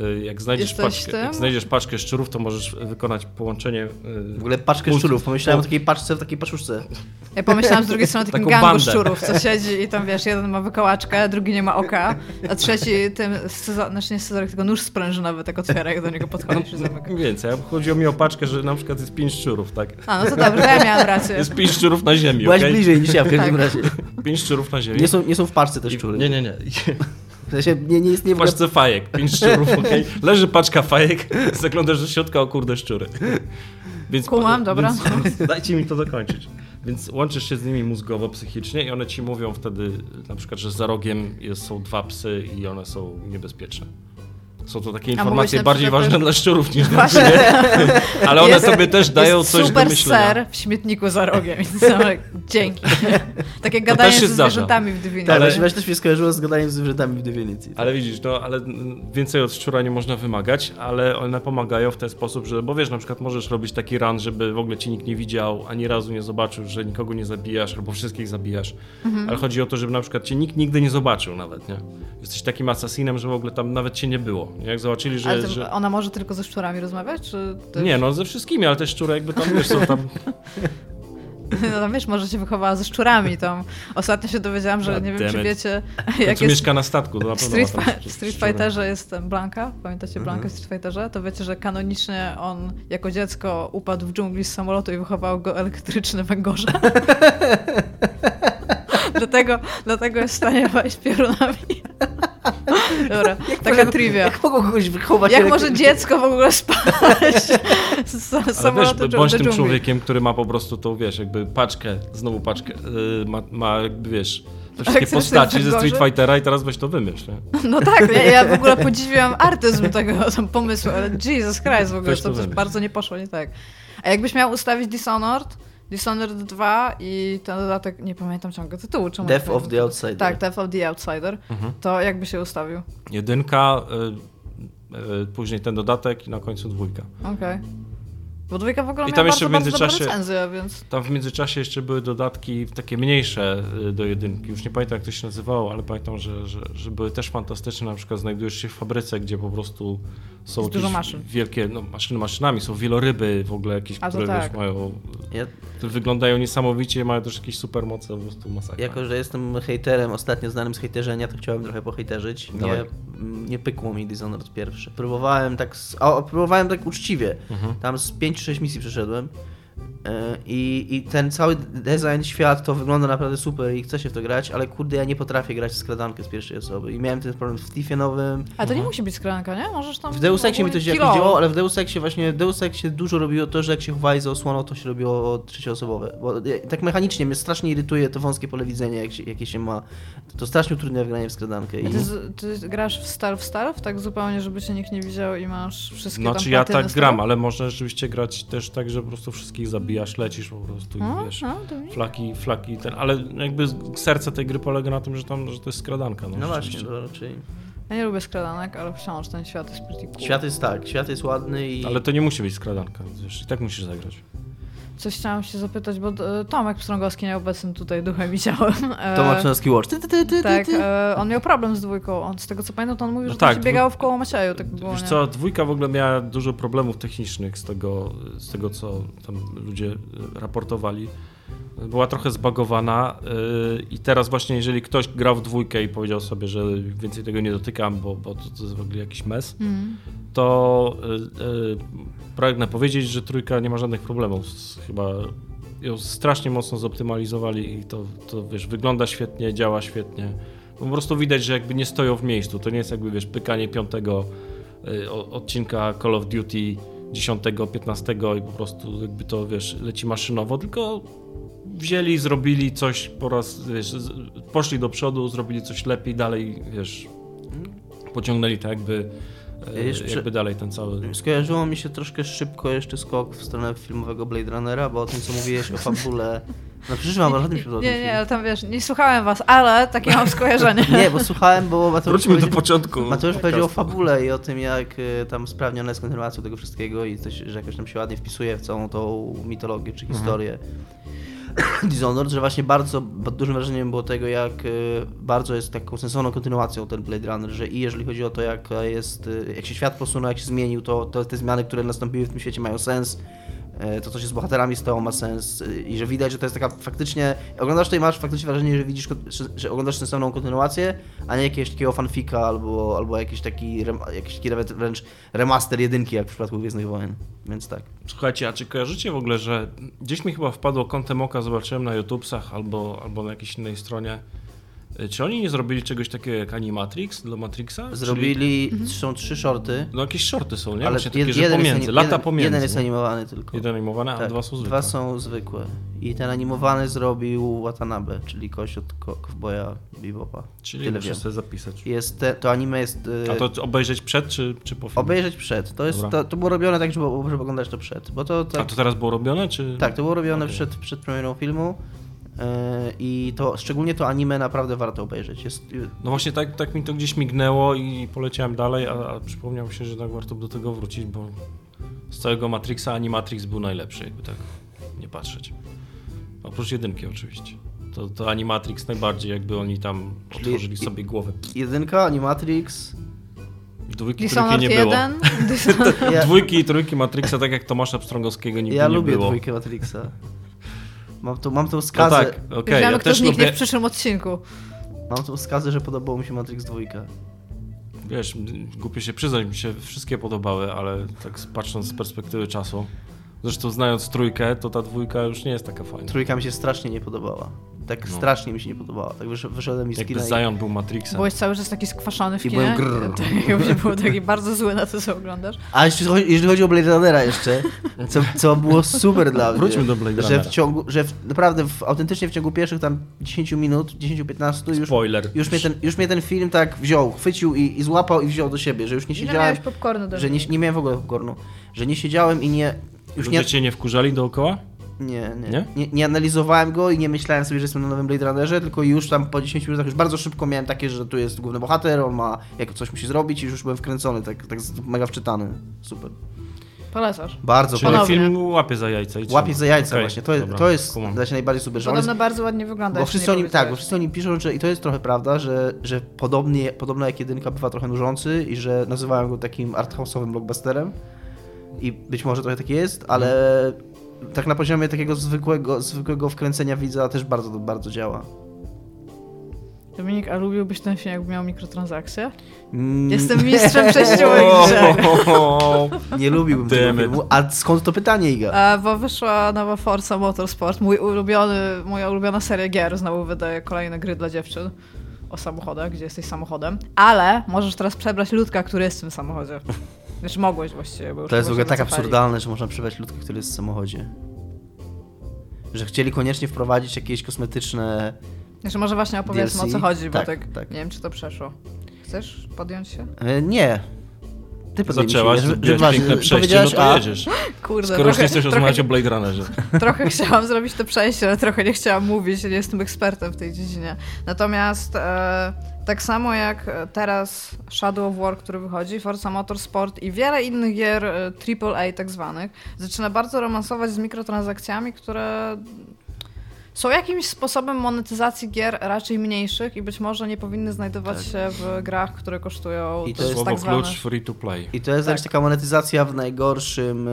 Y, Jak znajdziesz, paczkę, jak znajdziesz paczkę szczurów, to możesz wykonać połączenie. y, W ogóle paczkę Pult- szczurów. Pomyślałem o takiej paczce w takiej paczuszce. Ja pomyślałam z drugiej strony o takim Taką gangu bandę. szczurów, co siedzi i tam wiesz, jeden ma wykołaczkę, drugi nie ma oka, a trzeci tym, scyzo- znaczy nie scyzoryk, tylko nóż sprężynowy tak otwiera, jak do niego podchodzisz i zamyka. Mniej więcej. Chodziło mi o paczkę, że na przykład jest pięć szczurów, tak? A, no to dobrze, ja miałam rację. Jest pięć szczurów na ziemi, Byłaś okej? bliżej niż ja w każdym Tak. razie. Pięć szczurów na ziemi. Nie są, nie są w paczce te szczury. Nie, nie, nie. Sensie nie, nie jest nie W paczce fajek, pięć szczurów, okej? Leży paczka fajek, zaglądasz do środka, o kurde, szczury. Więc, Kumam, dobra. Więc, dajcie mi to dokończyć. Więc łączysz się z nimi mózgowo, psychicznie i one ci mówią wtedy na przykład, że za rogiem jest, są dwa psy i one są niebezpieczne. Są to takie informacje bardziej przykład ważne dla szczurów niż dla ciebie. Ale one Jest- sobie też dają jest coś do super myślenia. ser w śmietniku za rogiem. Same, dzięki. Tak jak gadanie się zdarza. zwierzętami w Divinity. Tak, Ale- też mnie skojarzyło z gadaniem z zwierzętami w Divinity. Ale widzisz, no ale więcej od szczura nie można wymagać, ale one pomagają w ten sposób, że, bo wiesz, na przykład możesz robić taki run, żeby w ogóle ci nikt nie widział, ani razu nie zobaczył, że nikogo nie zabijasz, albo wszystkich zabijasz. Mhm. Ale chodzi o to, żeby na przykład cię nikt nigdy nie zobaczył nawet, nie? Jesteś takim asasinem, że w ogóle tam nawet cię nie było. Jak zobaczyli, że... Ale że... ona może tylko ze szczurami rozmawiać? Czy też... Nie, no ze wszystkimi, ale te szczury jakby tam, wiesz, są tam... No tam wiesz, może się wychowała ze szczurami tam. Ostatnio się dowiedziałam, że God nie wiem, czy wiecie, Jak jest mieszka na statku, to na pewno Street, Fi- Street. Fighterze jest Blanka, pamiętacie Mhm. Blankę w Street Fighterze? To wiecie, że kanonicznie on jako dziecko upadł w dżungli z samolotu i wychował go elektryczny węgorza. dlatego, dlatego jest w stanie wejść piorunami. Dobra, taka trivia. Jak mogą kogoś wychować? Jak może dziecko w ogóle spać z Ale samolotu wiesz, bądź tym dżungli? człowiekiem, który ma po prostu tą, wiesz, jakby paczkę, znowu paczkę, yy, ma, ma jakby, wiesz, te wszystkie Elektryczny postaci ze węgorze? Street Fightera i teraz weź to wymyśl, nie? No tak, ja, ja w ogóle podziwiam artyzm tego tam pomysłu, ale Jesus Christ w ogóle, Weź to to coś wymyśl. bardzo nie poszło nie tak. A jakbyś miał ustawić Dishonored, Dishonored 2 i ten dodatek, nie pamiętam ciągle tytułu, czemu Death of the Outsider. Tak, Death of the Outsider, Mhm. to jakby się ustawił? Jedynka, y, y, później ten dodatek i na końcu dwójka. Okej. Bo dwójka w ogóle I miała tam jeszcze bardzo, w bardzo międzyczasie- dobrą recenzję, więc... Tam w międzyczasie jeszcze były dodatki takie mniejsze y, do jedynki. Już nie pamiętam jak to się nazywało, ale pamiętam, że, że, że były też fantastyczne. Na przykład znajdujesz się w fabryce, gdzie po prostu są dużo jakieś maszyn. wielkie, no maszyny maszynami, są wieloryby w ogóle jakieś, które tak. wiesz, mają, Ja, które wyglądają niesamowicie, mają też jakieś supermoce, po prostu masakra. jako, że jestem hejterem, ostatnio znanym z hejterzenia, to chciałem trochę pohejterzyć. Nie, Dawaj. nie pykło mi Dishonored pierwszy. Próbowałem tak, o, próbowałem tak uczciwie. Mhm. Tam z 5-6 misji przeszedłem. E, I, I ten cały design, świat to wygląda naprawdę super i chce się w to grać, ale kurde, ja nie potrafię grać w skradankę z pierwszej osoby. I miałem ten problem w Thiefie nowym. A to nie musi być skranka, nie? Możesz tam... W Deus Exie mi to się jakoś działało, ale w Deus Exie właśnie, w Deus Exie dużo robiło to, że jak się chowali za osłoną, to się robiło trzecioosobowe. Bo e, tak mechanicznie mnie strasznie irytuje to wąskie pole widzenia, jak się, jakie się ma. To, strasznie utrudnia wgranie w skradankę. I... Ty, z- ty grasz w Stealth Stealth, tak zupełnie, żeby cię nikt nie widział i masz wszystkie Znaczy tam ja tak z gram, ale można rzeczywiście grać też tak, że po prostu wszystkich zabijasz, lecisz po prostu i No, wiesz, no, flaki, flaki, ten, ale jakby serce tej gry polega na tym, że tam, że to jest skradanka. No, No właśnie, to raczej. Ja nie lubię skradanek, ale wciąż ten świat jest pretty cool. Świat jest tak, świat jest ładny i. Ale to nie musi być skradanka, wiesz, i tak musisz zagrać. Coś chciałam się zapytać, bo e, Tomek Pstrągowski nieobecny tutaj duchem i ciałem. e, To Marczynowski Watch. Ty, ty, ty, ty, Tak, ty. e, on miał problem z dwójką. On, z tego co pamiętam, to on mówił, No że tak, to się biegało w koło Macieju. Tak było, Wiesz nie? co, dwójka w ogóle miała dużo problemów technicznych z tego, z tego co tam ludzie raportowali. Była trochę zbagowana y, i teraz właśnie jeżeli ktoś grał w dwójkę i powiedział sobie, że więcej tego nie dotykam, bo, bo to, to jest w ogóle jakiś mes, Mm. to y, y, pragnę powiedzieć, że trójka nie ma żadnych problemów. Chyba ją strasznie mocno zoptymalizowali i to, to wiesz, wygląda świetnie, działa świetnie. Po prostu widać, że jakby nie stoją w miejscu. To nie jest jakby, wiesz, pykanie piątego y, odcinka Call of Duty 10, 15 i po prostu jakby to, wiesz, leci maszynowo, tylko wzięli, zrobili coś po raz, wiesz, poszli do przodu, zrobili coś lepiej, dalej, wiesz, pociągnęli to jakby Jeszcze- jakby dalej ten cały... Skojarzyło mi się troszkę szybko jeszcze skok w stronę filmowego Blade Runnera, bo o tym, co mówiłeś o fabule... No przecież mam tym się Nie, nie, ale tam wiesz, nie słuchałem was, ale takie mam skojarzenie. Nie, bo słuchałem, bo Mateusz Wróćmy do powiedział- początku. Mateusz powiedział o fabule i o tym, jak y, tam sprawnione jest kontynuacją tego wszystkiego i coś, że jakoś tam się ładnie wpisuje w całą tą mitologię czy historię Dishonored, że właśnie bardzo dużym wrażeniem było tego, jak y, bardzo jest taką sensowną kontynuacją ten Blade Runner, że i jeżeli chodzi o to, jak jest, y, jak się świat posunął, jak się zmienił, to, to te zmiany, które nastąpiły w tym świecie mają sens. E, To, co się z bohaterami stało, ma sens y, i że widać, że to jest taka faktycznie. Oglądasz to i masz faktycznie wrażenie, że widzisz, że, oglądasz sensowną kontynuację, a nie jakiegoś takiego fanfika albo, albo jakiś taki, jakiś taki nawet wręcz remaster jedynki, jak w przypadku Gwiezdnych Wojen. Więc tak. Słuchajcie, a czy kojarzycie w ogóle, że gdzieś mi chyba wpadło kątem oka, zobaczyłem na YouTubesach albo, albo na jakiejś innej stronie, czy oni nie zrobili czegoś takiego jak Animatrix dla Matrixa? Czyli, Zrobili, są trzy shorty, no jakieś shorty są, nie? ale Właśnie takie, jeden, jest, pomiędzy, anim- lata jeden, pomiędzy. jeden jest animowany tylko. Jeden animowany, a Tak, dwa są zwykłe. Dwa są zwykłe. I ten animowany zrobił Watanabe, czyli kość od Cowboya Bebopa. Czyli Tyle muszę wiem. sobie zapisać. Jest te, to anime jest... y, A to obejrzeć przed czy, czy po filmie? Obejrzeć przed. To, jest, to, to było robione tak, żeby, żeby oglądać to przed. Bo to, tak, A to teraz było robione, czy... tak, to było robione Okej. przed, przed premierą filmu. Y, I to szczególnie to anime naprawdę warto obejrzeć. Jest, No właśnie tak, tak mi to gdzieś mignęło i poleciałem dalej, a, a przypomniał mi się, że tak warto do tego wrócić, bo z całego Matrixa Animatrix był najlepszy, jakby tak nie patrzeć. Oprócz jedynki oczywiście. To, to Animatrix najbardziej, jakby oni tam Czyli- otworzyli sobie głowę. jedynka, Animatrix. Dwójki, trójki Dishonored nie było. 1, Dishonored... Ja, Dwójki i trójki Matrixa, tak jak Tomasza Pstrągowskiego nigdy ja nie lubię było. dwójkę Matrixa. Mam tą, mam tą No skazę. tak, okej, Wiemy, ja kto zniknie lubię, w przyszłym odcinku. Mam tą skazę, że podobało mi się Matrix 2. wiesz, głupio się przyznać, mi się wszystkie podobały, ale tak patrząc z perspektywy czasu, zresztą znając trójkę, to ta dwójka już nie jest taka fajna. Trójka mi się strasznie nie podobała. Tak No. strasznie mi się nie podobała. Tak wysz, wyszedłem mi z Jakby kina i, Zion był Matrixem. Byłeś cały czas taki skwaszony w I kinie. byłem grrr. Tak, jakby był taki bardzo zły na to, co oglądasz. A jeśli chodzi, jeżeli chodzi o Blade Runnera jeszcze, co, co było super dla mnie. Wróćmy do Blade że Runnera. w ciągu, że w, naprawdę w, autentycznie w ciągu pierwszych tam 10 minut, 10-15 już, Spoiler. już, mnie ten, już mnie ten film tak wziął, chwycił i, i złapał i wziął do siebie, że już nie Ile siedziałem, miałeś popcornu do że nie, nie miałem w ogóle popcornu, że nie siedziałem i nie, już Ludzie nie, cię nie wkurzali dookoła? nie, nie, Nie? nie, nie analizowałem go i nie myślałem sobie, że jestem na nowym Blade Runnerze, tylko już tam po 10 minutach już bardzo szybko miałem takie, że tu jest główny bohater, on ma, jak coś musi zrobić i już byłem wkręcony, tak, tak mega wczytany. Super. Polecasz. Bardzo Czyli Ponownie. film łapie za jajca i Łapie za jajca Okej, właśnie. To jest, dobra, to jest kumam. da się najbardziej super, on jest, Podobno bardzo ładnie wygląda. bo wszyscy nie o nim, tak, bo wszyscy o nim piszą, że i to jest trochę prawda, że, że podobnie, podobno jak jedynka bywa trochę nużący i że nazywają go takim arthouse'owym blockbusterem i być może trochę tak jest, ale tak na poziomie takiego zwykłego, zwykłego wkręcenia widza też bardzo, bardzo działa. Dominik, a lubiłbyś ten film, jakby miał mikrotransakcje? Mm, Jestem mistrzem przejściowych grze. Nie lubiłbym tego filmu. A skąd to pytanie, Iga? E, bo wyszła nowa Forza Motorsport, mój ulubiony, moja ulubiona seria gier, znowu wydaje kolejne gry dla dziewczyn o samochodach, gdzie jesteś samochodem, ale możesz teraz przebrać ludka, który jest w tym samochodzie. Znaczy mogłeś właściwie, bo już To jest w ogóle tak absurdalne, że można przebrać ludkę, który jest w samochodzie. Że chcieli koniecznie wprowadzić jakieś kosmetyczne Znaczy może właśnie opowiedzmy o co chodzi, bo Tak, tak, tak. nie wiem czy to przeszło. Chcesz podjąć się? E, nie. Ty Zaczęłaś, zrobiłaś piękne przejście, no to A, jedziesz. Kurde, Skoro już trochę, nie chcesz trochę, rozmawiać o Blade Runnerze. trochę chciałam zrobić to przejście, ale trochę nie chciałam mówić, nie jestem ekspertem w tej dziedzinie. Natomiast e, tak samo jak teraz Shadow of War, który wychodzi, Forza Motorsport i wiele innych gier e, AAA tak zwanych, zaczyna bardzo romansować z mikrotransakcjami, które są jakimś sposobem monetyzacji gier raczej mniejszych i być może nie powinny znajdować Tak. się w grach, które kosztują I to to jest Słowo tak zwane... klucz free to play. I to jest Tak. jakaś taka monetyzacja w najgorszym,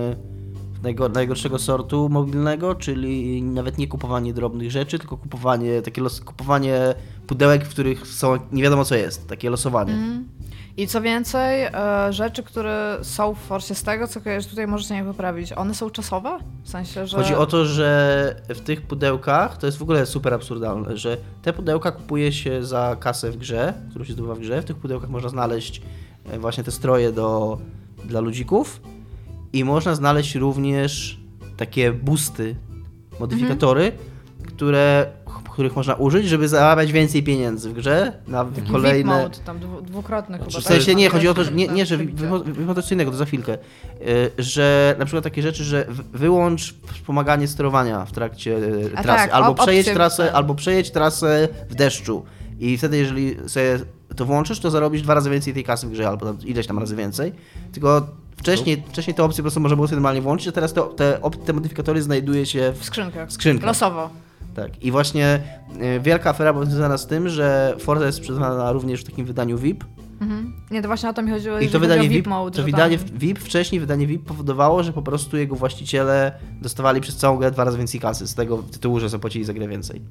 najgorszego sortu mobilnego, czyli nawet nie kupowanie drobnych rzeczy, tylko kupowanie, takie los, kupowanie pudełek, w których są nie wiadomo co jest, takie losowanie. Mhm. I co więcej, e, rzeczy, które są w Forcie, z tego co kojarzysz, tutaj możecie mnie poprawić, one są czasowe? W sensie, że... Chodzi o to, że w tych pudełkach, to jest w ogóle super absurdalne, że te pudełka kupuje się za kasę w grze, którą się zdobywa w grze. W tych pudełkach można znaleźć e, właśnie te stroje do, dla ludzików i można znaleźć również takie boosty, modyfikatory, które ch- których można użyć, żeby zarabiać więcej pieniędzy w grze na Taki kolejne... Mode, tam dwu, dwukrotny chyba. Znaczy, W tak? sensie nie, chodzi o to, że nie, nie że wymowa coś innego, to za chwilkę. Y, Że na przykład takie rzeczy, że wyłącz wspomaganie sterowania w trakcie y, A trasy, tak, albo przejedź opcje trasę, tak. albo przejedź trasę w deszczu. I wtedy, jeżeli sobie to włączysz, to zarobisz dwa razy więcej tej kasy w grze, albo tam ileś tam razy więcej. Tylko wcześniej, wcześniej te opcje po prostu można było sobie normalnie włączyć, a teraz te, op- te modyfikatory znajduje się W skrzynkach. w skrzynkach. Losowo. Tak. I właśnie y, wielka afera była związana z tym, że Forza jest sprzedawana również w takim wydaniu VIP. Mhm. Nie, to właśnie o to mi chodziło, I to wydanie VIP, mode, to wydanie tam... VIP, wcześniej wydanie VIP powodowało, że po prostu jego właściciele dostawali przez całą grę dwa razy więcej kasy z tego tytułu, że zapłacili za grę więcej.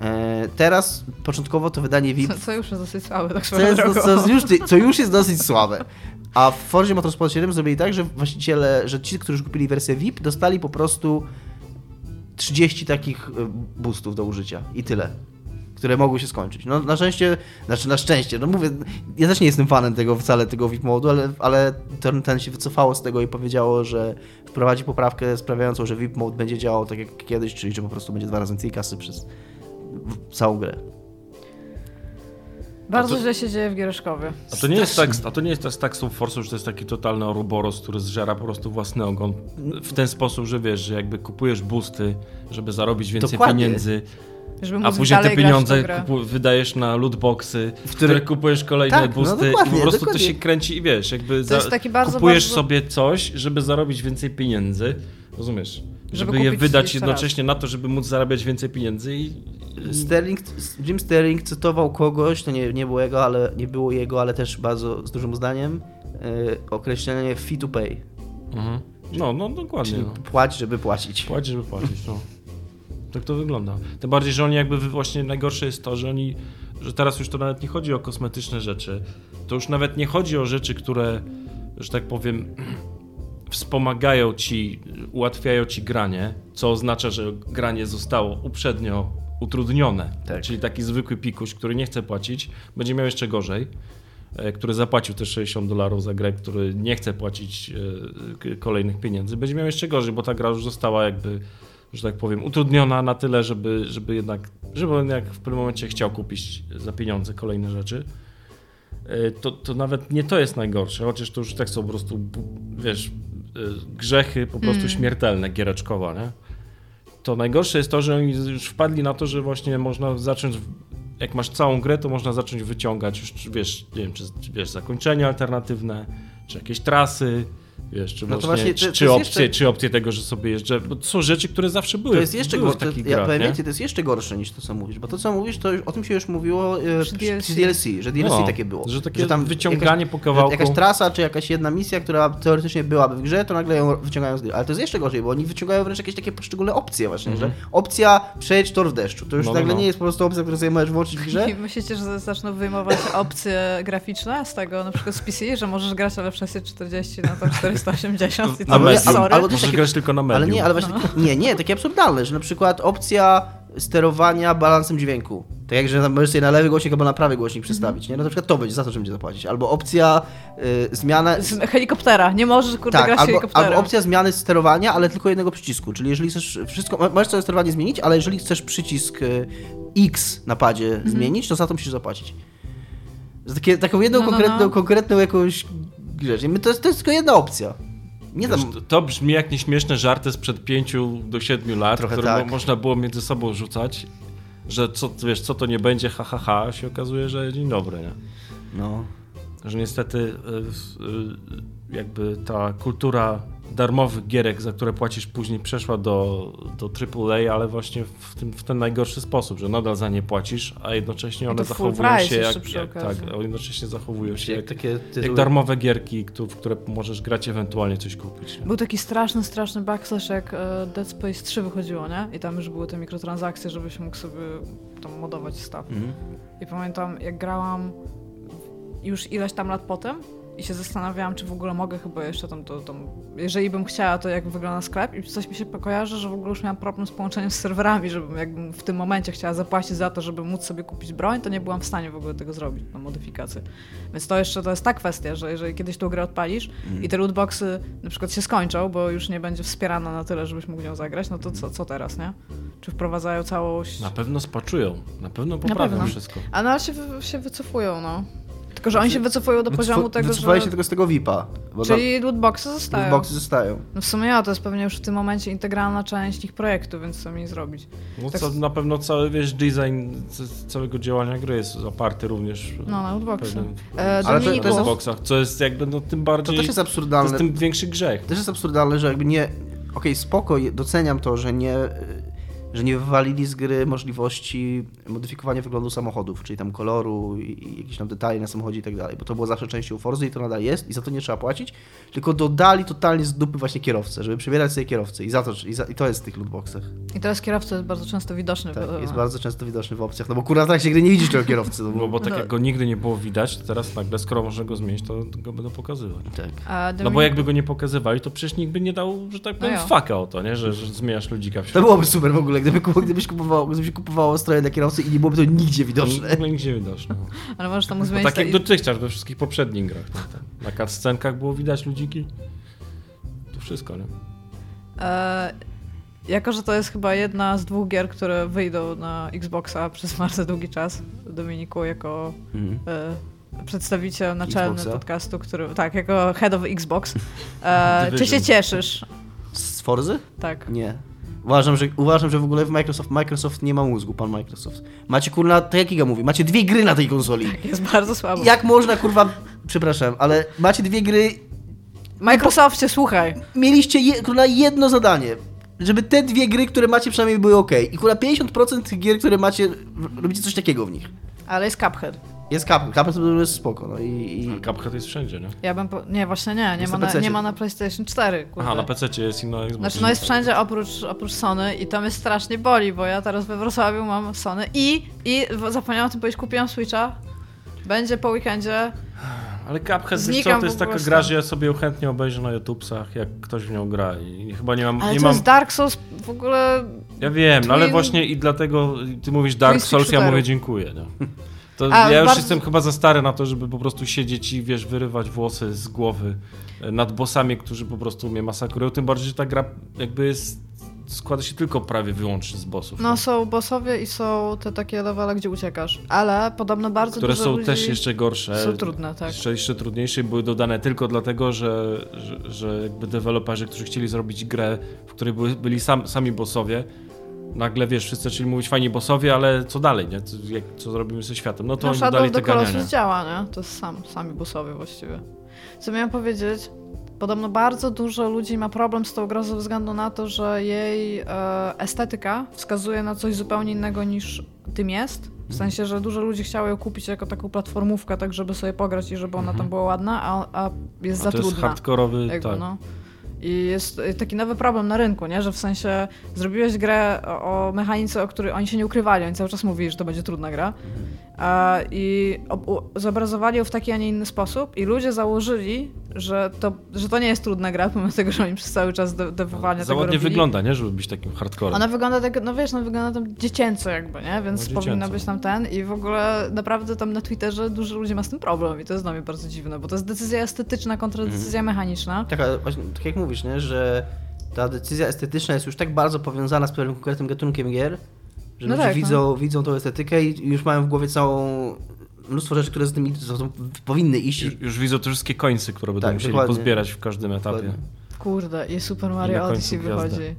E, teraz początkowo to wydanie VIP, Co, co już jest dosyć słabe, tak co, jest, drogą. co, już, co już jest dosyć słabe. A w Forzie Motorsport 7 zrobili tak, że właściciele, że ci, którzy kupili wersję VIP, dostali po prostu 30 takich e, boostów do użycia i tyle. Które mogły się skończyć. No na szczęście, znaczy na szczęście, no mówię, ja też nie jestem fanem tego wcale tego VIP modu, ale, ale ten, ten się wycofało z tego i powiedziało, że wprowadzi poprawkę sprawiającą, że VIP mode będzie działał tak jak kiedyś, czyli że po prostu będzie dwa razy więcej kasy przez całą grę. Bardzo to- źle się dzieje w Giereszkowie. A to nie jest tak, a to nie jest tak, tak Force, że to jest taki totalny Ouroboros, który zżera po prostu własny ogon w ten sposób, że wiesz, że jakby kupujesz boosty, żeby zarobić więcej Dokładnie. pieniędzy, a później te pieniądze wydajesz na lootboxy, w które- które kupujesz kolejne Tak, no boosty i dokładnie, po prostu dokładnie. to się kręci i wiesz, jakby taki bardzo, kupujesz bardzo- sobie coś, żeby zarobić więcej pieniędzy, rozumiesz? Żeby Żeby, je wydać jednocześnie na to, żeby móc zarabiać więcej pieniędzy i... Sterling, Jim Sterling cytował kogoś, to nie, nie było jego, ale nie było jego, ale też bardzo z dużym zdaniem, yy, określenie fee to pay, Mhm. No, no dokładnie. czyli No. płać, żeby płacić. Płać, żeby płacić, no. Tak to wygląda. Tym bardziej, że oni jakby właśnie najgorsze jest to, że oni, że teraz już to nawet nie chodzi o kosmetyczne rzeczy. To już nawet nie chodzi o rzeczy, które, że tak powiem, wspomagają ci, ułatwiają ci granie, co oznacza, że granie zostało uprzednio utrudnione. Tak. Czyli taki zwykły pikuś, który nie chce płacić, będzie miał jeszcze gorzej. e, Który zapłacił te 60 dolarów za grę, który nie chce płacić e, kolejnych pieniędzy, będzie miał jeszcze gorzej, bo ta gra już została jakby, że tak powiem, utrudniona na tyle, żeby, żeby jednak, żeby on jak w pewnym momencie chciał kupić za pieniądze kolejne rzeczy. E, To, to nawet nie to jest najgorsze, chociaż to już tak są po prostu, wiesz, grzechy po prostu śmiertelne, giereczkowa, nie? To najgorsze jest to, że oni już wpadli na to, że właśnie można zacząć, jak masz całą grę, to można zacząć wyciągać już, wiesz, nie wiem, czy, czy wiesz, zakończenia alternatywne, czy jakieś trasy, wiesz, czy, No to właśnie, właśnie to- czy, to czy, opcje, jeszcze- czy opcje tego, że sobie jeżdżę, bo to są rzeczy, które zawsze były, To jest jeszcze były gorsze. takich Ja powiem nie? więcej, to jest jeszcze gorsze niż to, co mówisz, bo to, co mówisz, to już, o tym się już mówiło e, Przy przy DLC. przy DLC, że DLC No, takie było. że takie tam wyciąganie jakaś, po kawałku. Że jakaś trasa, czy jakaś jedna misja, która teoretycznie byłaby w grze, to nagle ją wyciągają z gry. Ale to jest jeszcze gorzej, bo oni wyciągają wręcz jakieś takie poszczególne opcje właśnie, że opcja przejedź tor w deszczu. To już Mhm. No, no, nagle no. nie jest po prostu opcja, którą sobie możesz włączyć w grze. I myślicie, że zaczną wyjmować opcje graficzne z tego, na przykład z PC, że możesz grać ale w 640 na to 480 i to nie, jest sorry. albo- to Możesz takie- grać tylko na medium. Ale nie, ale właśnie, nie, nie, takie absurdalne, że na przykład opcja sterowania balansem dźwięku. Tak jak, że możesz sobie na lewy głośnik albo na prawy głośnik przestawić, nie? No na przykład to będzie, za to trzeba będzie zapłacić. Albo opcja y, zmiana... Z helikoptera. Nie możesz kurde Tak, grać albo, helikopterem. albo opcja zmiany sterowania, ale tylko jednego przycisku. Czyli jeżeli chcesz wszystko, mo- możesz sobie sterowanie zmienić, ale jeżeli chcesz przycisk y, X na padzie Mhm. zmienić, to za to musisz zapłacić. Za takie, taką jedną No, no, konkretną, no. konkretną jakąś rzecz. I my- To jest, to jest tylko jedna opcja. Nie tam... to, to brzmi jak nieśmieszne żarty sprzed 5 do 7 lat, Trochę które tak. mo- można było między sobą rzucać, że co, wiesz, co to nie będzie, ha, ha, ha, się okazuje, że dzień dobry, nie? No. Że niestety y, y, jakby ta kultura darmowych gierek, za które płacisz później, przeszła do, do AAA, ale właśnie w, tym, w ten najgorszy sposób, że nadal za nie płacisz, a jednocześnie one full zachowują się jak, jak tak, jednocześnie zachowują się Jak jak, takie jak darmowe gierki, w które możesz grać ewentualnie coś kupić. Nie? Był taki straszny, straszny backslash, jak e, Dead Space 3 wychodziło, nie? I tam już były te mikrotransakcje, żebyś mógł sobie tam modować stuff. Mhm. I pamiętam, jak grałam już ileś tam lat potem i się zastanawiałam, czy w ogóle mogę chyba jeszcze tam to, tam, jeżeli bym chciała, to jak wygląda sklep i coś mi się kojarzy, że w ogóle już miałam problem z połączeniem z serwerami, żebym jakbym w tym momencie chciała zapłacić za to, żeby móc sobie kupić broń, to nie byłam w stanie w ogóle tego zrobić, na modyfikację. Więc to jeszcze to jest ta kwestia, że jeżeli kiedyś tą grę odpalisz i te lootboxy na przykład się skończą, bo już nie będzie wspierana na tyle, żebyś mógł nią zagrać, no to co, co teraz, nie? Czy wprowadzają całość... Na pewno spaczują, na pewno poprawią pewno. wszystko. A no ale się, się wycofują, no. Tylko, że oni się wycofują do poziomu tego, Wycofali że... się tylko z tego VIP-a. Czyli lootboxy tam zostają. boxy zostają. No w sumie ja, to jest pewnie już w tym momencie integralna część ich projektu, więc co mi zrobić. No Tak- co, na pewno cały, wiesz, design całego działania gry jest oparty również No, na lootboxy. pewnym- E, Ale to- to jest- boxach, co jest jakby no tym To bardziej... też jest to absurdalne. jest tym większy grzech. Też jest absurdalne, że jakby nie. Okej, spoko, je- doceniam to, że nie. Że nie wywalili z gry możliwości modyfikowania wyglądu samochodów, czyli tam koloru i, i jakieś tam detali na samochodzie i tak dalej, bo to było zawsze częścią Forzy i to nadal jest i za to nie trzeba płacić, tylko dodali totalnie z dupy właśnie kierowcę, żeby przebierać sobie kierowcę i, za to, i, za, i to jest w tych lootboxach. I teraz kierowca jest bardzo często widoczny. Tak, bo- jest bardzo często widoczny w opcjach, no bo kurwa w trakcie gry nie widzisz tego kierowcy. No, No bo, bo tak No. jak go nigdy nie było widać, to teraz nagle, skoro można go zmienić, to go będą pokazywać. tak. A No Dominik- bo jakby go nie pokazywali, to przecież nikt by nie dał, że tak powiem, No faka o to, nie? Że, że zmieniasz ludzika w To środku. byłoby super w ogóle, gdyby, gdybyś kupowało, gdybyś kupowało stroje dla kierowcy i nie byłoby to nigdzie W widoczne. ogóle nigdzie widać. No. Ale możesz tam zmienić... tak jak dotychczas we wszystkich poprzednich grach. No, tam. Na cutscenkach było widać ludziki. To wszystko, nie? E, jako, że to jest chyba jedna z dwóch gier, które wyjdą na Xboxa przez bardzo długi czas, Dominiku, jako Mhm. e, przedstawiciel naczelny Xboxa? podcastu, który... Tak, jako head of Xbox. E, czy się cieszysz? Z Forzy? Tak. Nie. Uważam że, uważam, że w ogóle w Microsoft, Microsoft nie ma mózgu, pan Microsoft. Macie kurna, tak jak Giga mówi, macie dwie gry na tej konsoli. Jest bardzo słabo. Jak można kurwa, przepraszam, ale macie dwie gry, Microsoftie, słuchaj. mieliście je, kurna jedno zadanie. Żeby te dwie gry, które macie przynajmniej były ok. I kurna 50% tych gier, które macie, robicie coś takiego w nich. Ale jest Cuphead. Jest Cuphead to jest spoko, no i... i... Cuphead jest wszędzie, nie? Ja bym. Po... Nie, właśnie nie. Nie Jest ma, na nie ma na PlayStation 4. Kurde. Aha, na PC jest i na Xbox. Znaczy, no jest wszędzie oprócz, oprócz Sony i to mnie strasznie boli, bo ja teraz we Wrocławiu mam Sony i, i zapomniałam o tym powiedzieć, kupiłam Switcha. Będzie po weekendzie. Ale Cuphead, co, to jest taka gra, że ja sobie ją chętnie obejrzę na YouTubesach, jak ktoś w nią gra i chyba nie mam... Ale nie to mam... jest Dark Souls w ogóle. Ja wiem, no ale Twin- właśnie i dlatego ty mówisz Dark Twin Souls, ja mówię dziękuję, nie? To A, ja już bardzo- jestem chyba za stary na to, żeby po prostu siedzieć i wiesz, wyrywać włosy z głowy e, nad bossami, którzy po prostu mnie masakrują, tym bardziej, że ta gra jakby jest, składa się tylko prawie wyłącznie z bossów. No są bossowie i są te takie levele, gdzie uciekasz. Ale podobno bardzo które dużo są ludzi... też jeszcze gorsze. są trudne, tak. Jeszcze, jeszcze trudniejsze i były dodane tylko dlatego, że, że, że jakby deweloperzy, którzy chcieli zrobić grę, w której były, byli sam, sami bossowie, nagle wiesz, wszyscy zaczęli mówić fajni bossowie, ale co dalej, nie? Co, jak, co zrobimy ze światem? No to No oni Shadow the te ganiania. Działa, nie? To jest sam, sami bossowie właściwie. Co miałam powiedzieć? Podobno bardzo dużo ludzi ma problem z tą grą ze względu na to, że jej e, estetyka wskazuje na coś zupełnie innego niż tym jest. W sensie, że dużo ludzi chciało ją kupić jako taką platformówkę, tak żeby sobie pograć i żeby ona tam była ładna, a, a jest A za to jest trudna. hardkorowy, Jakby, tak. no. I jest taki nowy problem na rynku, nie? że w sensie zrobiłeś grę o, o mechanice, o której oni się nie ukrywali, oni cały czas mówili, że to będzie trudna gra. I zobrazowali ją w taki, a nie inny sposób i ludzie założyli, że to, że to nie jest trudna gra, pomimo tego, że oni przez cały czas de- dewowania Za tego ładnie robili. wygląda, nie? Żeby być takim hardcorem. Ona wygląda tak, no wiesz, no wygląda tam dziecięco jakby, nie? Więc No, powinna być tam ten i w ogóle naprawdę tam na Twitterze dużo ludzi ma z tym problem i to jest dla mnie bardzo dziwne, bo to jest decyzja estetyczna kontra Mhm. decyzja mechaniczna. Tak, ale właśnie, tak jak mówisz, nie, że ta decyzja estetyczna jest już tak bardzo powiązana z pewnym konkretnym gatunkiem gier, że No ludzie tak, no. widzą, widzą tą estetykę i już mają w głowie całą mnóstwo rzeczy, które z tym powinny iść. Już, już widzą te wszystkie końce, które będą Tak, musieli dokładnie. pozbierać w każdym etapie. Dokładnie. Kurde, i Super Mario Odyssey wychodzi.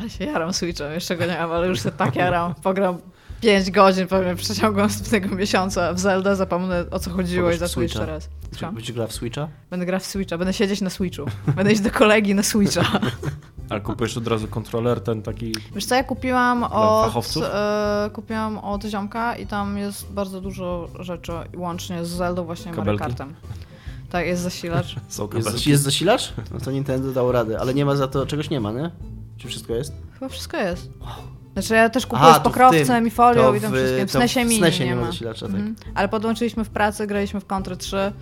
Ale się jaram Switchem, jeszcze go nie mam, ale już się tak jaram. Pogram 5 godzin pewnie w przeciągu następnego miesiąca w Zelda, zapomnę o co chodziło Pograsz i zacznę Switcha? jeszcze raz. Czy Co? Będziesz grała w Switcha? Będę grać w Switcha, będę siedzieć na Switchu. Będę iść do kolegi na Switcha. Ale kupujesz od razu kontroler, ten taki... Wiesz co, ja kupiłam od, fachowców? e, kupiłam od ziomka i tam jest bardzo dużo rzeczy, łącznie z Zeldą właśnie Mario? Kartem. Tak, jest zasilacz. Jest, jest zasilacz? No to Nintendo dało radę, ale nie ma za to, czegoś nie ma, nie? Czy wszystko jest? Chyba wszystko jest. Znaczy ja też kupuję Aha, z to w pokrowcem tym- i folią to i tym w- wszystkim. W to w SNESie mini SNESie nie, ma zasilacza, tak. Mhm. Ale podłączyliśmy w pracy, graliśmy w Contra 3.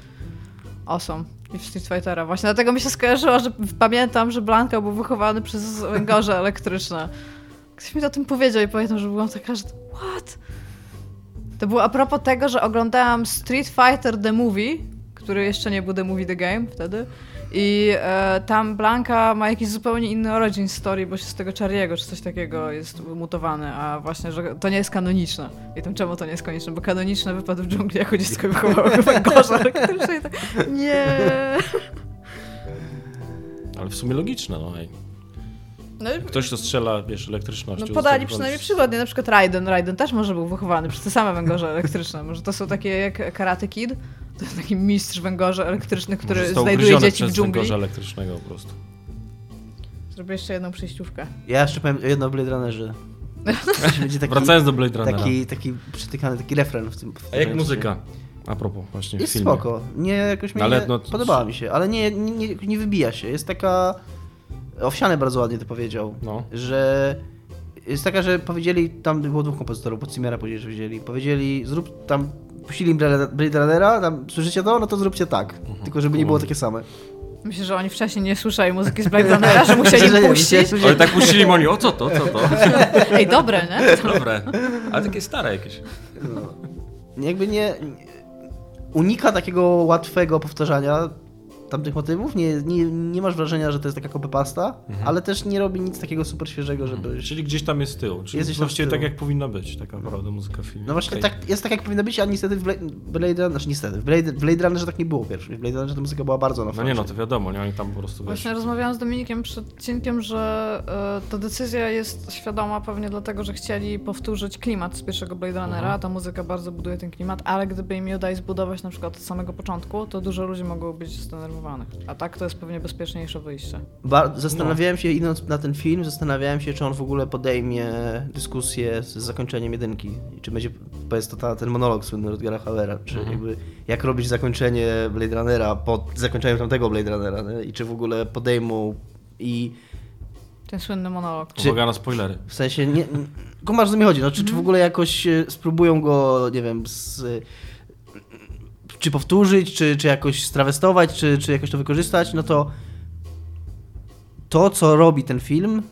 Awesome. I w Street Fightera. Właśnie dlatego mi się skojarzyło, że pamiętam, że Blanka był wychowany przez węgorze elektryczne. Ktoś mi o tym powiedział i pamiętam, że byłam taka, że what? To było a propos tego, że oglądałam Street Fighter The Movie, który jeszcze nie był The Movie The Game wtedy. I e, tam Blanka ma jakiś zupełnie inny origin story, bo się z tego Charlie'ego czy coś takiego jest mutowany, a właśnie, że to nie jest kanoniczne. I tym czemu to nie jest kanoniczne? Bo kanoniczne wypadł w dżungli jako dziecko wychowało go węgorza elektryczne i tak, nie. Ale w sumie logiczne, no. No, i- Ktoś, kto strzela, wiesz, elektrycznością. no podali przynajmniej przykład, nie? Na przykład Raiden. Raiden też może był wychowany przez te same węgorze elektryczne. Może to są takie jak Karate Kid? To jest taki mistrz węgorzy elektrycznych, który znajduje dzieci w dżungli. węgorza elektrycznego po prostu. Zrobię jeszcze jedną przejściówkę. Ja jeszcze powiem jedno o Blade Runnerze. Będzie taki, Wracając do Blade Runnera. taki, taki przytykany, taki refren w tym. W A jak muzyka? A propos właśnie Jest filmie. spoko. Nie, jakoś mi Ale nie, no- podobała mi się, ale nie, nie, nie, nie wybija się. Jest taka... Owsiany bardzo ładnie to powiedział, No. że jest taka, że powiedzieli, tam było dwóch kompozytorów, pod Cimera powiedzieli, że powiedzieli, powiedzieli, zrób tam, puścili im Blade Runnera, tam słyszycie to, no to zróbcie tak, Mhm. tylko żeby nie było takie same. Myślę, że oni wcześniej nie słyszeli muzyki z Blade Runnera, że musieli nie, puścić. Ale tak puścili Moni, o co to, co to? Ej, dobre, nie? Dobre. Ale takie stare jakieś. No. Jakby nie, nie unika takiego łatwego powtarzania tamtych motywów, nie, nie, nie masz wrażenia, że to jest taka copypasta, Mhm. ale też nie robi nic takiego super świeżego, żeby... Czyli gdzieś tam jest tył. Czyli Jesteś tam właściwie tak jak powinna być, taka naprawdę muzyka w filmie. No właśnie, tak, jest tak jak powinno być, a niestety w Blade, Blade Runner, znaczy niestety, w Blade, w Blade Runnerze tak nie było pierwszy. W Blade Runnerze ta muzyka była bardzo na No nie no, to wiadomo, nie? Oni tam po prostu, wiesz... Właśnie rozmawiałam z Dominikiem przed odcinkiem, że e, ta decyzja jest świadoma pewnie dlatego, że chcieli powtórzyć klimat z pierwszego Blade Runnera, Mhm. a ta muzyka bardzo buduje ten klimat, ale gdyby im ją dali zbudować na przykład od samego początku, to dużo ludzi mogło być zdenerwowanych. A tak to jest pewnie bezpieczniejsze wyjście. Ba- zastanawiałem się, idąc na ten film, zastanawiałem się, czy on w ogóle podejmie dyskusję z zakończeniem jedynki. I Czy będzie, bo jest to ta, ten monolog słynny Rutgera Hauera, czy Mhm. jakby jak robić zakończenie Blade Runnera po zakończeniu tamtego Blade Runnera, nie? i czy w ogóle podejmą i Ten słynny monolog. czy- Uwaga na spoilery. w sensie, nie, kumasz, co mi chodzi, no, czy, czy w ogóle jakoś e, spróbują go, nie wiem, z, czy powtórzyć, czy, czy jakoś strawestować, czy, czy jakoś to wykorzystać, no to to, co robi ten film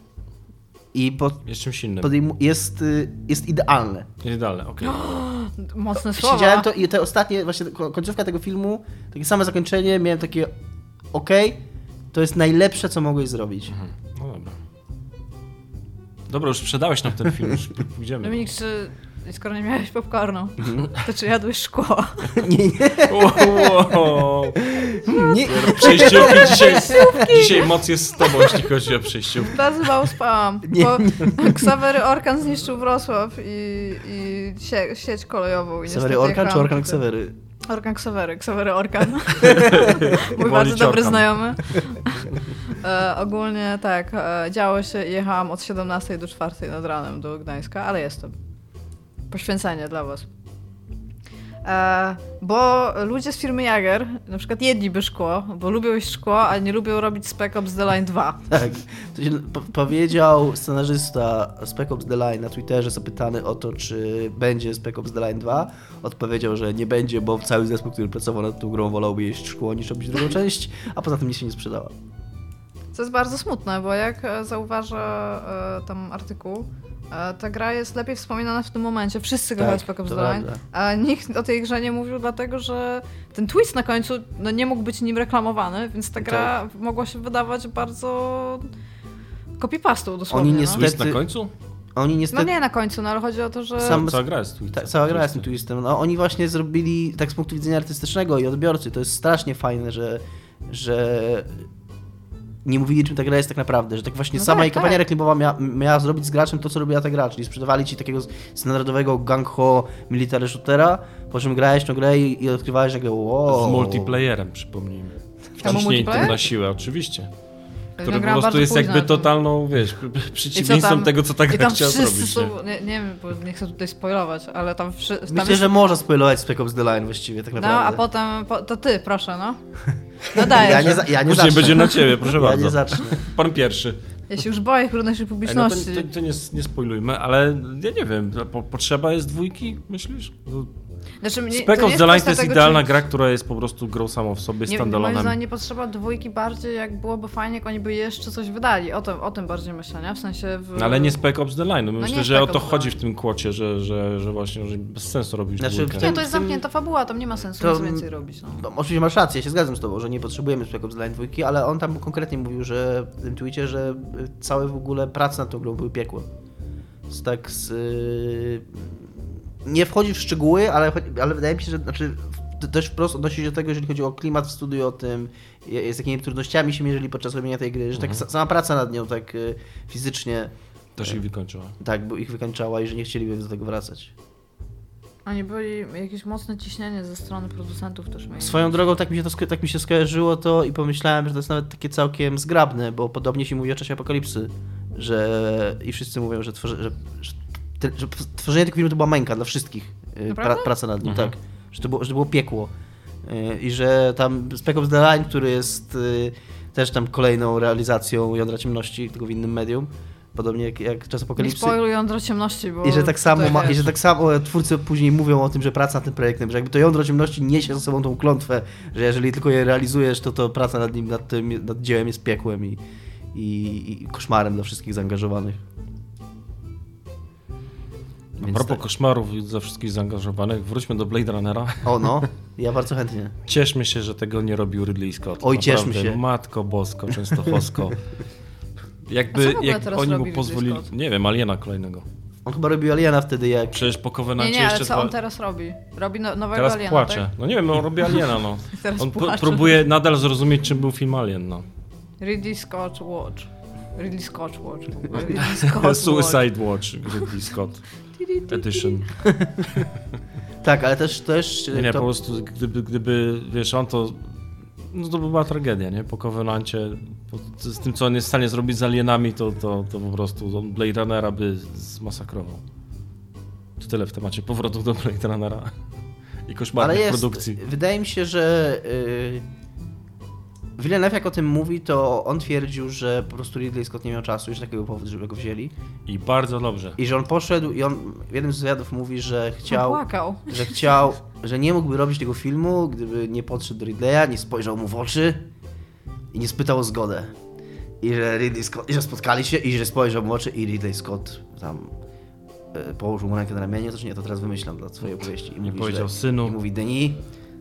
i po, Jest czymś innym. podejmu- jest, y, jest idealne. Idealne, okej. Mocne słowa. Siedziałem to i te ostatnie, właśnie ko- końcówka tego filmu, takie same zakończenie, miałem takie okej, to jest najlepsze, co mogłeś zrobić. Mhm. No dobra. Dobra, już sprzedałeś nam ten film, już pójdziemy. Dominik, czy skoro nie miałeś popcornu, to czy jadłeś szkło? nie, nie, Wow. nie, Przejściówki dzisiaj, dzisiaj moc jest z tobą, jeśli chodzi o przejściówki. Bardzo mało spałam, Nie, bo Ksawery Orkan zniszczył Wrocław i, i sie, sieć kolejową. I Ksawery Orkan czy Orkan. Ksawery? Orkan Ksawery, Ksawery Orkan. Mój Woli bardzo dobry Orkan. znajomy. E, ogólnie tak, e, działo się i jechałam od 17 do 4 nad ranem do Gdańska, ale jestem. Poświęcenie dla was. E, bo ludzie z firmy Jager, na przykład jedliby szkło, bo lubią jeść szkło, a nie lubią robić Spec Ops The Line 2. Tak. To się po powiedział scenarzysta Spec Ops The Line na Twitterze, zapytany o to, czy będzie Spec Ops The Line 2. Odpowiedział, że nie będzie, bo cały zespół, który pracował nad tą grą, wolałby jeść szkło niż robić drugą część, a poza tym nic się nie sprzedała. Co jest bardzo smutne, bo jak e, zauważa e, tam artykuł, ta gra jest lepiej wspominana w tym momencie. Wszyscy grają Tak, Spec Ops The Line, a nikt o tej grze nie mówił, dlatego że ten twist na końcu no, nie mógł być nim reklamowany, więc ta gra Tak. mogła się wydawać bardzo copypastą dosłownie. Oni no. niestety- Twist na końcu? Oni no niestety... nie na końcu, no ale chodzi o to, że... Sam- Cała gra jest twistem. Ta, cała gra jest twistem. No, oni właśnie zrobili, tak z punktu widzenia artystycznego i odbiorcy, to jest strasznie fajne, że, że nie mówili, czym ta gra jest tak naprawdę, że tak właśnie No sama tak, jej kampania tak. reklamowa mia, miała zrobić z graczem to, co robiła ta gra, czyli sprzedawali ci takiego standardowego gang-ho military shootera, po czym grałeś tą grę i, i odkrywałeś, że wow. Z multiplayerem, przypomnijmy. Wciśnij to multiplayer? na siłę, oczywiście. Ja Który po prostu jest jakby totalną, wiesz, przeciwieństwem tego, co ta I gra chciała zrobić. są, nie? nie, nie wiem, bo nie chcę tutaj spoilować, ale tam, wszy, tam Myślę, jest... że można spoilować Spec Ops The Line właściwie, tak No, naprawdę. a potem, po, to ty, proszę, no. No dajesz. Ja nie, za, ja nie Później zacznę. będzie na ciebie, proszę ja bardzo. nie zacznę. Pan pierwszy. Ja się już boję trudności Ej, no to, publiczności. to, to nie, nie spoilujmy, ale ja nie wiem, po, potrzeba jest dwójki, myślisz? No, Znaczy, mnie, Spec to Ops The Line to jest tego, idealna czy- gra, która jest po prostu grą samą w sobie, Nie, moim standalonem. zdaniem nie potrzeba dwójki bardziej, jak byłoby fajnie, jak oni by jeszcze coś wydali. O tym, o tym bardziej myślę, nie? W sensie... W... No, Ale nie Spec Ops The Line. No, nie myślę, że o to chodzi w tym kłocie, że, że, że właśnie że bez sensu robić Znaczy, dwójkę. Nie, to jest zamknięta fabuła, tam nie ma sensu To- nic więcej robić. No. No, oczywiście masz rację, ja się zgadzam z tobą, że nie potrzebujemy Spec Ops The Line 2, ale on tam konkretnie mówił, że w tym tweetie, że całe w ogóle prace nad tą grą były piekło. Z tak z... y, Nie wchodzi w szczegóły, ale, ale wydaje mi się, że znaczy, to też wprost odnosi się do tego, jeżeli chodzi o klimat w studiu, o tym, y, z jakimi trudnościami się mierzyli podczas robienia tej gry, że tak sa- sama praca nad nią tak y, fizycznie Też ich wykończyła. tak by ich wykańczała i że nie chcieliby do tego wracać. Oni byli jakieś mocne ciśnienie ze strony producentów też mieli. Swoją drogą tak mi się to tak mi się skojarzyło to i pomyślałem, że to jest nawet takie całkiem zgrabne, bo podobnie się mówi o czasie apokalipsy, że i wszyscy mówią, że, tworzy, że, że, te, że tworzenie tego filmu to była męka dla wszystkich. y, Pra, praca nad nim, Mhm. tak. Że to, było, że to było piekło. Y, I że tam Spec Ops The Line, który jest y, też tam kolejną realizacją Jądra Ciemności, tylko w innym medium, podobnie jak, jak Czas Nie Apokalipsy. spoiluj jądro ciemności, bo... I że tak samo, ma, i że tak samo twórcy później mówią o tym, że praca nad tym projektem, że jakby to jądro ciemności niesie ze sobą tą klątwę, że jeżeli tylko je realizujesz, to to praca nad nim, nad tym, nad dziełem jest piekłem i, i, i koszmarem dla wszystkich zaangażowanych. A Więc propos tak. koszmarów i dla wszystkich zaangażowanych, wróćmy do Blade Runnera. O no, ja bardzo chętnie. Cieszmy się, że tego nie robił Ridley Scott. Oj, cieszmy Naprawdę, się. Matko bosko, częstochosko. A Jakby, jak teraz oni robi mu pozwolili... Scott? Nie wiem, Aliena kolejnego. On chyba robił Aliena wtedy, jak... Przecież po Nie, Covenancie nie, ale jeszcze co dwa... on teraz robi? Robi no, nowego Teraz Aliena, płacze. tak? No nie wiem, no, on robi Aliena, no. Teraz On p- próbuje nadal zrozumieć, czym był film Alien, no. Ridley Scott Watch. Ridley Scott Watch. Ridley Scott Watch. Suicide Watch, Ridley Scott Edition. Tak, ale też... też Nie, nie, to, po prostu gdyby, gdyby, wiesz, on to... No to by była tragedia, nie? Po Covenancie, po, z tym, co on jest w stanie zrobić z alienami, to, to, to po prostu on Blade Runnera by zmasakrował. To tyle w temacie powrotu do Blade Runnera i ale koszmarnych jest... produkcji. Wydaje mi się, że... Yy, Villeneuve jak o tym mówi, to on twierdził, że po prostu Ridley Scott nie miał czasu, już takiego powodu, żeby go wzięli. I bardzo dobrze. I że on poszedł i on w jednym z wywiadów mówi, że chciał, Płakał. że chciał, że nie mógłby robić tego filmu, gdyby nie podszedł do Ridleya, nie spojrzał mu w oczy i nie spytał o zgodę. I że Ridley Scott, i że spotkali się i że spojrzał mu w oczy i Ridley Scott tam e, położył mu rękę na ramieniu, to czy nie, to teraz wymyślam dla swojej opowieści. I Nie mówi, powiedział że, synu. I mówi, Denis,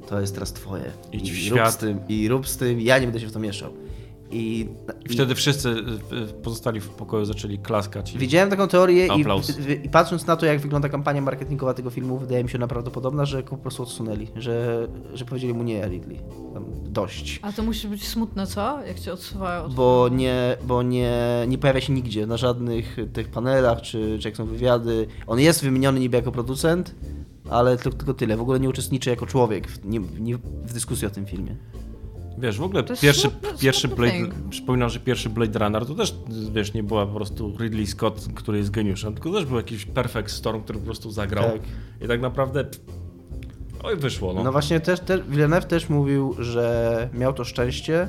to jest teraz twoje. Idź w I świat. rób z tym, i rób z tym, ja nie będę się w to mieszał. I, I wtedy wszyscy y, y, pozostali w pokoju zaczęli klaskać. I... Widziałem taką teorię i, i, i patrząc na to, jak wygląda kampania marketingowa tego filmu, wydaje mi się naprawdę że go po prostu odsunęli, że, że powiedzieli mu nie, Ridley, tam dość. A to musi być smutne, co? Jak cię odsuwają od Bo nie, bo nie, nie pojawia się nigdzie, na żadnych tych panelach, czy, czy jak są wywiady. On jest wymieniony niby jako producent, ale tylko, tylko tyle, w ogóle nie uczestniczy jako człowiek w, nie, nie, w dyskusji o tym filmie. Wiesz, w ogóle To jest pierwszy, smutny- pierwszy smutny Blade, thing. przypominam, że pierwszy Blade Runner to też, wiesz, nie była po prostu Ridley Scott, który jest geniuszem, tylko też był jakiś Perfect Storm, który po prostu zagrał. Tak. I tak naprawdę, oj, wyszło, no. No właśnie, też, też, Villeneuve też mówił, że miał to szczęście,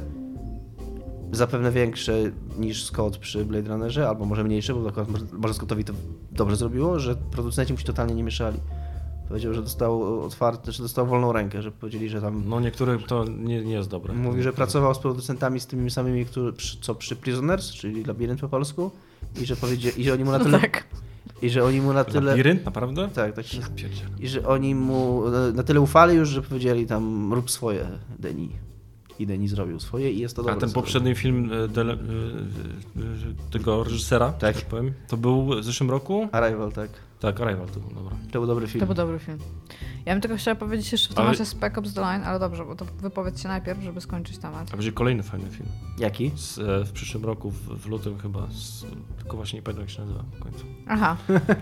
zapewne większe niż Scott przy Blade Runnerze, albo może mniejsze, bo akurat może Scottowi to dobrze zrobiło, że producenci mu się totalnie nie mieszali. Powiedział, że dostał otwarte, że dostał wolną rękę, że powiedzieli, że tam... No niektórych to nie, nie jest dobre. Mówi, że pracował z producentami z tymi samymi, którzy, co przy Prisoners, czyli Labirynt po polsku, i że, powiedzieli, i że oni mu na No tyle... tak. I że oni mu na tyle... Labirynt, naprawdę? Tak, tak. I że oni mu na tyle ufali już, że powiedzieli tam rób swoje, Denis. I Denis zrobił swoje i jest to A dobre. ten co poprzedni film e, Dele, e, e, tego reżysera, Tak. tak powiem, to był w zeszłym roku? Arrival, tak. Tak, Arrival to był, dobra. To był dobry film. To był dobry film. Ja bym tylko chciała powiedzieć jeszcze w Ale- temacie Spec Ops The Line, ale dobrze, bo to wypowiedz się najpierw, żeby skończyć temat. A będzie kolejny fajny film. Jaki? Z, w przyszłym roku, w, w lutym chyba, z, tylko właśnie nie pamiętam jak się nazywa w końcu. Aha.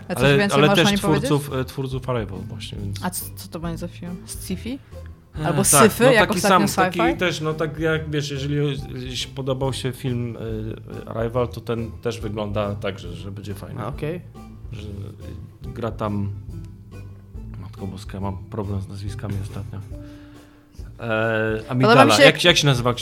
A coś Ale, więcej ale też powiedzieć? twórców, twórców Arrival właśnie, więc... A co, co to będzie za film? Sci-fi? E, Albo tak, syfy, no jak taki sam, taki sci-fi? też, no tak jak wiesz, jeżeli podobał się film e, Arrival, to ten też wygląda tak, że, że będzie fajny. Okej. Że e, gra tam... Matko Boska, mam problem z nazwiskami ostatnio. E, Amidala. mi się- Jak, jak się nazywa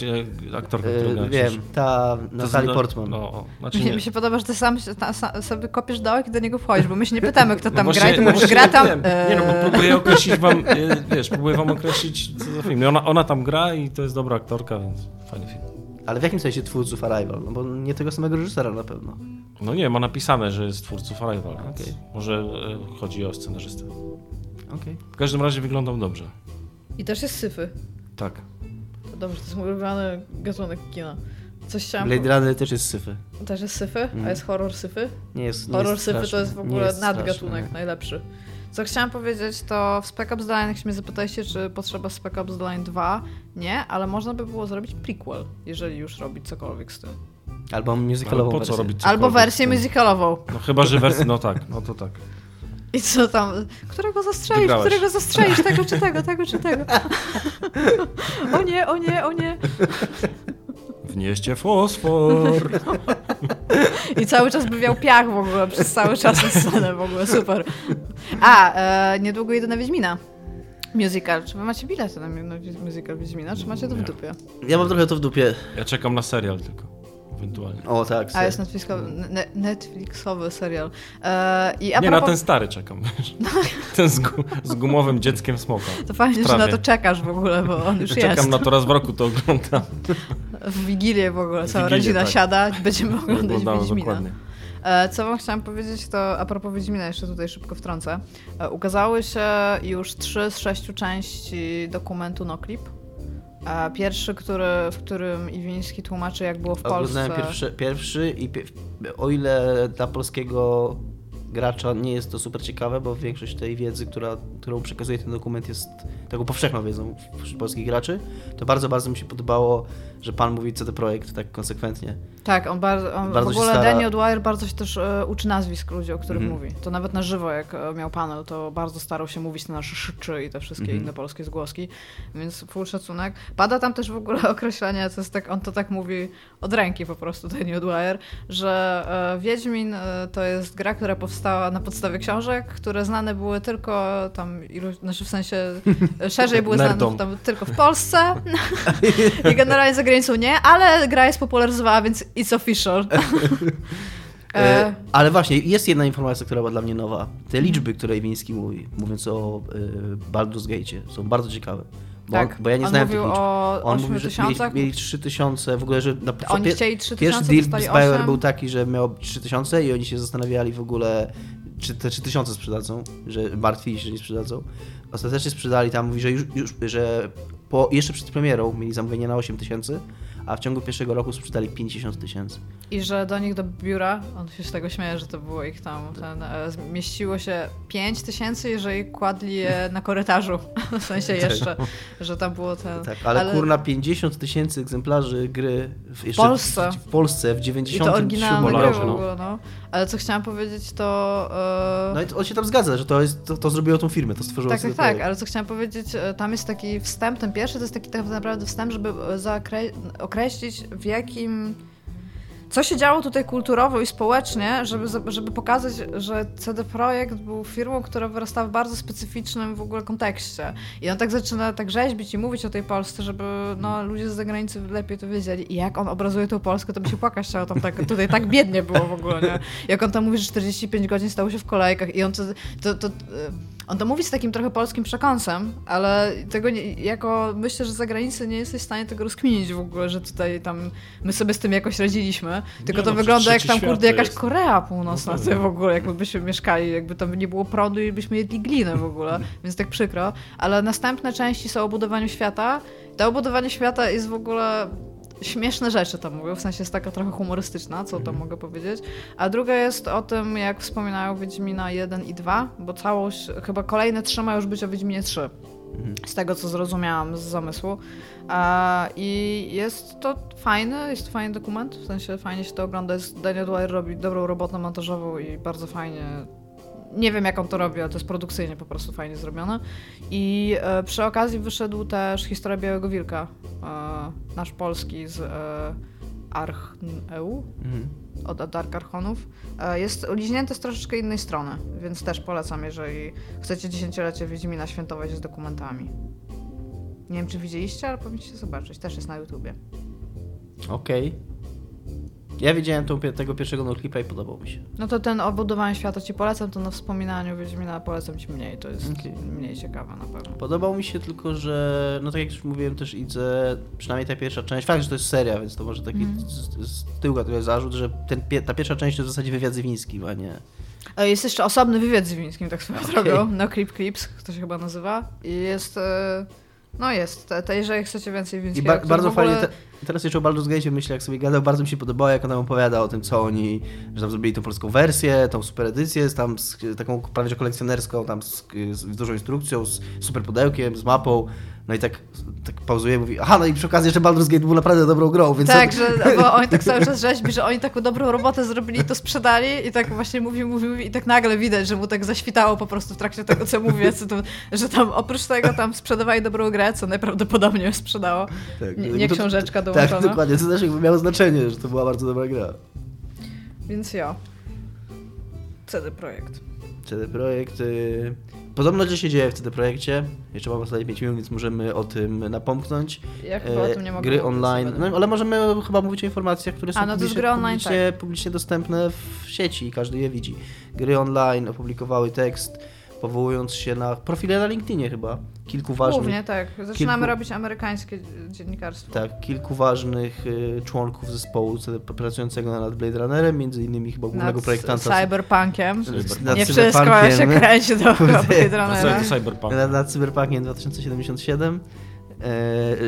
aktorka, E, gra wiem, ta Natalie Portman. No, o, znaczy Mi, nie. mi się podoba, że ty sam, ta, sobie kopiesz dołek i do niego wchodzisz, bo my się nie pytamy, kto tam No gra, i ty no mówisz, gra tam... wiem. Nie no, bo e, próbuję określić wam, e, wiesz, próbuję wam określić co za film. Ona, ona tam gra i to jest dobra aktorka, więc fajny film. Ale w jakim sensie twórców Arrival? No bo nie tego samego reżysera na pewno. No nie, ma napisane, że jest twórców Arrival, Okej. może chodzi o scenarzystę. Okej. W każdym razie wyglądał dobrze. I też jest syfy. Tak. To dobrze, to jest mój ulubiony gatunek kina. Coś chciałam... Blade Runner też jest syfy. Też jest syfy? Mhm. A jest horror syfy? Nie jest nie Horror jest syfy to straszny. jest w ogóle jest nadgatunek straszny, najlepszy. Co chciałam powiedzieć, to w Spec Ops The Line, jak się mnie zapytaliście, czy potrzeba Spec Ops The Line 2, nie, ale można by było zrobić prequel, jeżeli już robić cokolwiek z tym. Albo musicalową po co wersję. robić Albo wersję tym? musicalową. No chyba, że wersję, no tak, no to tak. I co tam? Którego zastrzelisz? Którego zastrzelisz? Tego czy tego, tego czy tego? O nie, o nie, o nie. Wnieście fosfor. I cały czas by wiał piach w ogóle, przez cały czas scenę w ogóle, super. A, e, niedługo idę na Wiedźmina. Musical. Czy wy macie bilety na, na musical Wiedźmina, czy macie to w Nie. dupie? Ja mam trochę to w dupie. Ja czekam na serial tylko, ewentualnie. O tak. A, jest Netflixowy, ne, Netflixowy serial. E, I a Nie, na propos, ten stary czekam, wiesz. Ten z, gu, z gumowym dzieckiem smoka. To fajnie, że na to czekasz w ogóle, bo on już Czekam jest. na to raz w roku, to oglądam. W Wigilię w ogóle, cała Wigilię, rodzina tak. siada, będziemy oglądać Oglądamy Wiedźmina. dokładnie. E, Co wam chciałam powiedzieć, to a propos Wiedźmina, jeszcze tutaj szybko wtrącę. E, Ukazały się już trzy z sześciu części dokumentu Noclip. E, Pierwszy, który, w którym Iwiński tłumaczy, jak było w Polsce. Oglądałem pierwszy, pierwszy i o ile dla polskiego gracza nie jest to super ciekawe, bo większość tej wiedzy, która, którą przekazuje ten dokument jest taką powszechną wiedzą wśród polskich graczy, to bardzo, bardzo mi się podobało, że pan mówi CD Projekt tak konsekwentnie. Tak, on, bardzo, on Bardzo w ogóle stara- Danny O'Dwyer bardzo się też e, uczy nazwisk ludzi, o których Mhm. mówi. To nawet na żywo, jak e, miał panel, to bardzo starał się mówić na nasze szyczy i te wszystkie Mhm. inne polskie zgłoski, więc full szacunek. Pada tam też w ogóle określenie, co jest tak, on to tak mówi od ręki po prostu, Danny O'Dwyer, że e, Wiedźmin e, to jest gra, która powstała na podstawie książek, które znane były tylko tam, znaczy w sensie e, szerzej były znane tam tylko w Polsce i generalnie za granicą nie, ale gra jest popularyzowała, więc it's official. E, E, ale właśnie, jest jedna informacja, która była dla mnie nowa. Te liczby, które Iwiński mówi, mówiąc o Baldur's Gate, są bardzo ciekawe. Bo, tak, bo ja nie on znałem mówił tych liczb. o On 8 mówi, że mieli, tysiącach. mieli 3000, w ogóle, że na Oni pie- chcieli 3000, Pierwszy deal z 8. był taki, że miał 3000 i oni się zastanawiali w ogóle, czy te 3000 sprzedadzą, że martwili się, że nie sprzedadzą. Ostatecznie sprzedali tam, mówi, że już, już że po, jeszcze przed premierą mieli zamówienie na 8000, a w ciągu pierwszego roku sprzedali 50 tysięcy. I że do nich do biura, on się z tego śmieje, że to było ich tam, ten, e, zmieściło się 5 tysięcy, jeżeli kładli je na korytarzu. W sensie jeszcze, że tam było ten... Tak, ale, kurna 50 tysięcy egzemplarzy gry w, Polsce. W, w Polsce w I 97 to oryginalne gry roku. no. Ale co chciałam powiedzieć, to... e, No i on się tam zgadza, że to, jest, to, to zrobiło tą firmę, to stworzyło Tak, tak, tak, ale co chciałam powiedzieć, e, tam jest taki wstęp, ten pierwszy to jest taki tak naprawdę wstęp, żeby e, zaokre- określić w jakim... Co się działo tutaj kulturowo i społecznie, żeby, żeby pokazać, że CD Projekt był firmą, która wyrastała w bardzo specyficznym w ogóle kontekście. I on tak zaczyna tak rzeźbić i mówić o tej Polsce, żeby no, ludzie z zagranicy lepiej to wiedzieli. I jak on obrazuje tą Polskę, to by się płakać chciało tam tak, tutaj tak biednie było w ogóle, nie? Jak on tam mówi, że 45 godzin stało się w kolejkach i on to, to, to, on to mówi z takim trochę polskim przekąsem, ale tego nie, jako myślę, że za granicą nie jesteś w stanie tego rozkminić w ogóle, że tutaj tam my sobie z tym jakoś radziliśmy. Tylko Nie, to no, wygląda jak tam kurde jakaś jest. Korea Północna No w ogóle, jakby byśmy mieszkali, jakby tam nie było prądu i byśmy jedli glinę w ogóle, więc tak przykro. Ale następne części są o budowaniu świata. To obudowanie świata jest w ogóle śmieszne rzeczy tam mówią, w sensie jest taka trochę humorystyczna, co tam mogę powiedzieć. A druga jest o tym, jak wspominają Wiedźmina 1 i 2, bo całość, chyba kolejne trzy ma już być o Wiedźminie 3. Z tego, co zrozumiałam z zamysłu. I jest to fajny, jest to fajny dokument, w sensie fajnie się to ogląda. Jest, Daniel Dwyer robi dobrą robotę montażową i bardzo fajnie nie wiem jak on to robi, ale to jest produkcyjnie po prostu fajnie zrobione. I e, przy okazji wyszedł też Historia Białego Wilka, e, nasz polski z e, Archneu, Mhm. od Dark Archonów. E, jest liźnięty z troszeczkę innej strony, więc też polecam, jeżeli chcecie dziesięciolecie Wiedźmina świętować z dokumentami. Nie wiem, czy widzieliście, ale powinniście zobaczyć. Też jest na YouTubie. Okej. Ja widziałem tą, tego pierwszego noclipa i podobał mi się. No to ten o budowaniu świata ci polecam, to na wspominaniu Wiedźmina polecam ci mniej. To jest Okej. mniej ciekawe na pewno. Podobał mi się tylko, że no tak jak już mówiłem też idę, przynajmniej ta pierwsza część, fakt, że to jest seria, więc to może taki Mhm. z, z tyłka trochę zarzut, że ten, ta pierwsza część to w zasadzie wywiad Zywiński, a nie... E, Jest jeszcze osobny wywiad z Wińskim, tak swoją Okej. drogą. No Clip Clips, to się chyba nazywa. I jest... e, No jest, te, te, jeżeli chcecie więcej I Wińskiego... ba- który bardzo ogóle- fajnie, te, teraz jeszcze o Baldur's Gate myślę, jak sobie gadał, bardzo mi się podobało, jak ona opowiada o tym, co oni, że tam zrobili tą polską wersję, tą super edycję, z tam z taką prawie że kolekcjonerską, tam z, z dużą instrukcją, z super pudełkiem, z mapą, no i tak, tak pauzuje i mówi, aha, no i przy okazji jeszcze Baldur's Gate był naprawdę dobrą grą, więc... Tak, że bo oni tak cały czas rzeźbi, że oni taką dobrą robotę zrobili, to sprzedali i tak właśnie mówi, mówi, mówi i tak nagle widać, że mu tak zaświtało po prostu w trakcie tego, co mówię, co to, że tam oprócz tego tam sprzedawali dobrą grę, co najprawdopodobniej sprzedało. Tak, Nie, bo nie to- Tak, dokładnie, to też jakby miało znaczenie, że to była bardzo dobra gra. Więc ja. CD Projekt. CD Projekt. Y... Podobno coś się dzieje w CD Projekcie. Jeszcze mam ostatnie 5 minut, więc możemy o tym napomknąć. Ja chyba o tym nie E, mogę Gry online. No, ale możemy chyba mówić o informacjach, które są A, no to jest publicznie, gry online, publicznie, publicznie dostępne w sieci i każdy je widzi. Gry online opublikowały tekst, powołując się na profile na LinkedInie chyba. Kilku ważnych. Głównie tak. Zaczynamy kilku- robić amerykańskie dziennikarstwo. Tak, kilku ważnych y, członków zespołu pracującego nad Blade Runnerem, między innymi chyba głównego Nad projektanta. cyberpunkiem. nad nie wszystko cyberpunkiem. się kręci do. Blade Runnera. to Cyberpunk? nad, nad Cyberpunkiem 2077. E,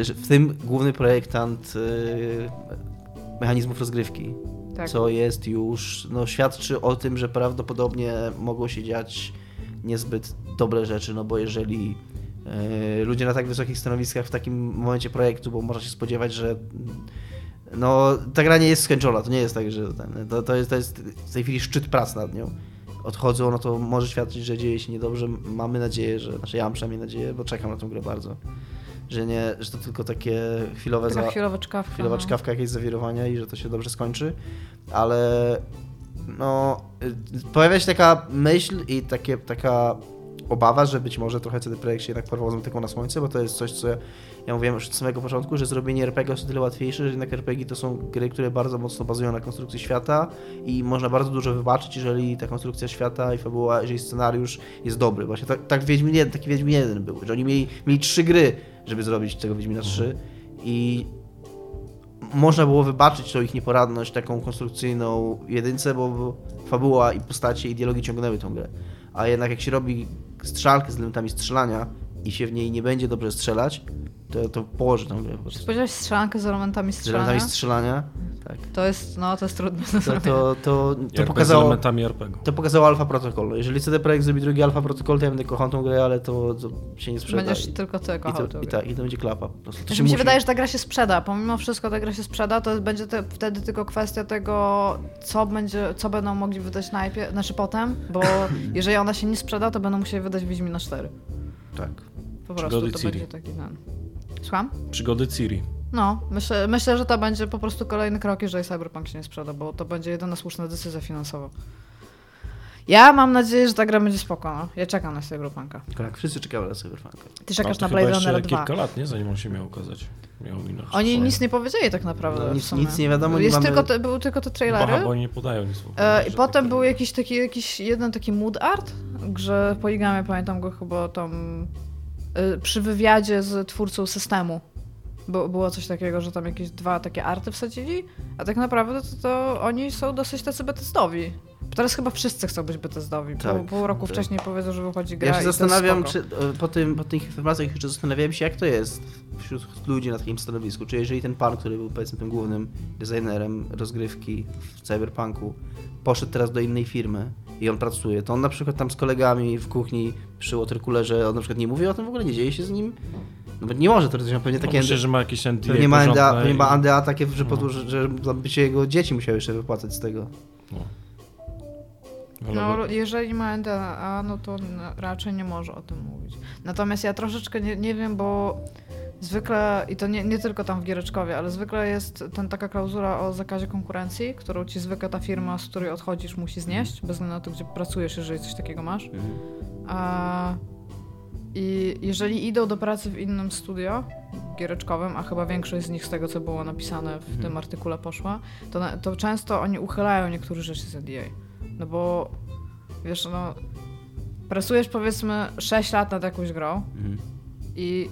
w tym główny projektant e, mechanizmów rozgrywki, Tak. co jest już, no świadczy o tym, że prawdopodobnie mogą się dziać niezbyt dobre rzeczy, no bo jeżeli e, ludzie na tak wysokich stanowiskach w takim momencie projektu, bo można się spodziewać, że no ta gra nie jest skończona, to nie jest tak, że ten, to, to, jest, to jest w tej chwili szczyt prac nad nią. Odchodzą, no to może świadczyć, że dzieje się niedobrze. Mamy nadzieję, że, znaczy ja mam przynajmniej nadzieję, bo czekam na tę grę bardzo, że nie, że to tylko takie chwilowe, Taka za, chwilowa czkawka. chwilowa no. czkawka jakieś zawirowania i że to się dobrze skończy, ale no y, pojawia się taka myśl i takie, taka obawa, że być może trochę CD Projekt się jednak porwał z motyką na słońce, bo to jest coś, co ja, ja mówiłem już od samego początku, że zrobienie RPG jest o tyle łatwiejsze, że jednak RPG to są gry, które bardzo mocno bazują na konstrukcji świata i można bardzo dużo wybaczyć, jeżeli ta konstrukcja świata i fabuła, jeżeli scenariusz jest dobry. Właśnie tak, tak Wiedźmin 1, taki Wiedźmin 1 był, że oni mieli, mieli trzy gry, żeby zrobić tego Wiedźmina 3 i można było wybaczyć tą ich nieporadność taką konstrukcyjną jedynce, bo fabuła i postacie i dialogi ciągnęły tą grę. A jednak jak się robi strzelkę z elementami strzelania i się w niej nie będzie dobrze strzelać, to, to położy tą grę po prostu. Spodziewałeś strzelankę z elementami Z strzelania? elementami strzelania, tak. To jest, no to jest trudne do To, zrobienia. to, to, to, z pokazało, elementami RPG. to pokazało Alpha Protocol. Jeżeli CD Projekt zrobi drugi Alpha Protocol, to ja będę kochał tą grę, ale to, to się nie sprzeda. Będziesz I- tylko ty I kochał to, tę i, tak, I to będzie klapa po prostu. To Znaczy, mi się wydaje, że ta gra się sprzeda. Pomimo wszystko ta gra się sprzeda, to będzie te, wtedy tylko kwestia tego, co, będzie, co będą mogli wydać najpierw, znaczy potem, bo jeżeli ona się nie sprzeda, to będą musieli wydać Wiedźmina 4. Tak. Po prostu Przygody to Ciri. będzie taki ten. Słucham? Przygody Ciri. No, myślę, myślę, że to będzie po prostu kolejny krok, jeżeli Cyberpunk się nie sprzeda, bo to będzie jedyna słuszna decyzja finansowa. Ja mam nadzieję, że ta gra będzie spokojna. Ja czekam na Cyberpunka. Tak, wszyscy czekają na Cyberpunka. Ty czekasz to na Blade jeszcze Runner 2. kilka lat, nie? Zanim on się miał ukazać. Miał minąć. Oni swoje. nic nie powiedzieli tak naprawdę. No, w nic- sumie. nic nie wiadomo, nie Jest mamy- tylko te, były tylko te trailery. Aha, bo oni nie podają nic E, I tak potem powiem. był jakiś taki, jakiś jeden taki mood art, że poligamy, pamiętam go chyba tam e, przy wywiadzie z twórcą systemu. Bo, było coś takiego, że tam jakieś dwa takie arty wsadzili, a tak naprawdę to, to oni są dosyć tacy betestowi. Teraz chyba wszyscy chcą być betestowi. Tak, Pół, pół roku tak. wcześniej powiedzą, że wychodzi gra Ja się zastanawiam, czy e, po, tym, po tych informacjach jeszcze zastanawiałem się, jak to jest wśród ludzi na takim stanowisku. Czy jeżeli ten pan, który był powiedzmy tym głównym designerem rozgrywki w Cyberpunku, poszedł teraz do innej firmy i on pracuje, to on na przykład tam z kolegami w kuchni przy watercoolerze, on na przykład nie mówi o tym w ogóle, nie dzieje się z nim. No bo nie może, to jest pewnie No, takie... myślę, że ma jakieś NDA Pewnie ma NDA, pewnie i- ma NDA takie, że, No. po, że, że bycie jego dzieci musiały jeszcze wypłacać z tego. No. No, jeżeli ma NDA, no to raczej nie może o tym mówić. Natomiast ja troszeczkę nie, nie wiem, bo zwykle, i to nie, nie tylko tam w Giereczkowie, ale zwykle jest ten taka klauzula o zakazie konkurencji, którą ci zwykle ta firma, z której odchodzisz, musi znieść, bez względu na to, gdzie pracujesz, jeżeli coś takiego masz. A I jeżeli idą do pracy w innym studio giereczkowym, a chyba większość z nich z tego, co było napisane w tym artykule poszła, to, na, to często oni uchylają niektóre rzeczy z NDA. No bo wiesz, no pracujesz powiedzmy 6 lat nad jakąś grą Mhm. i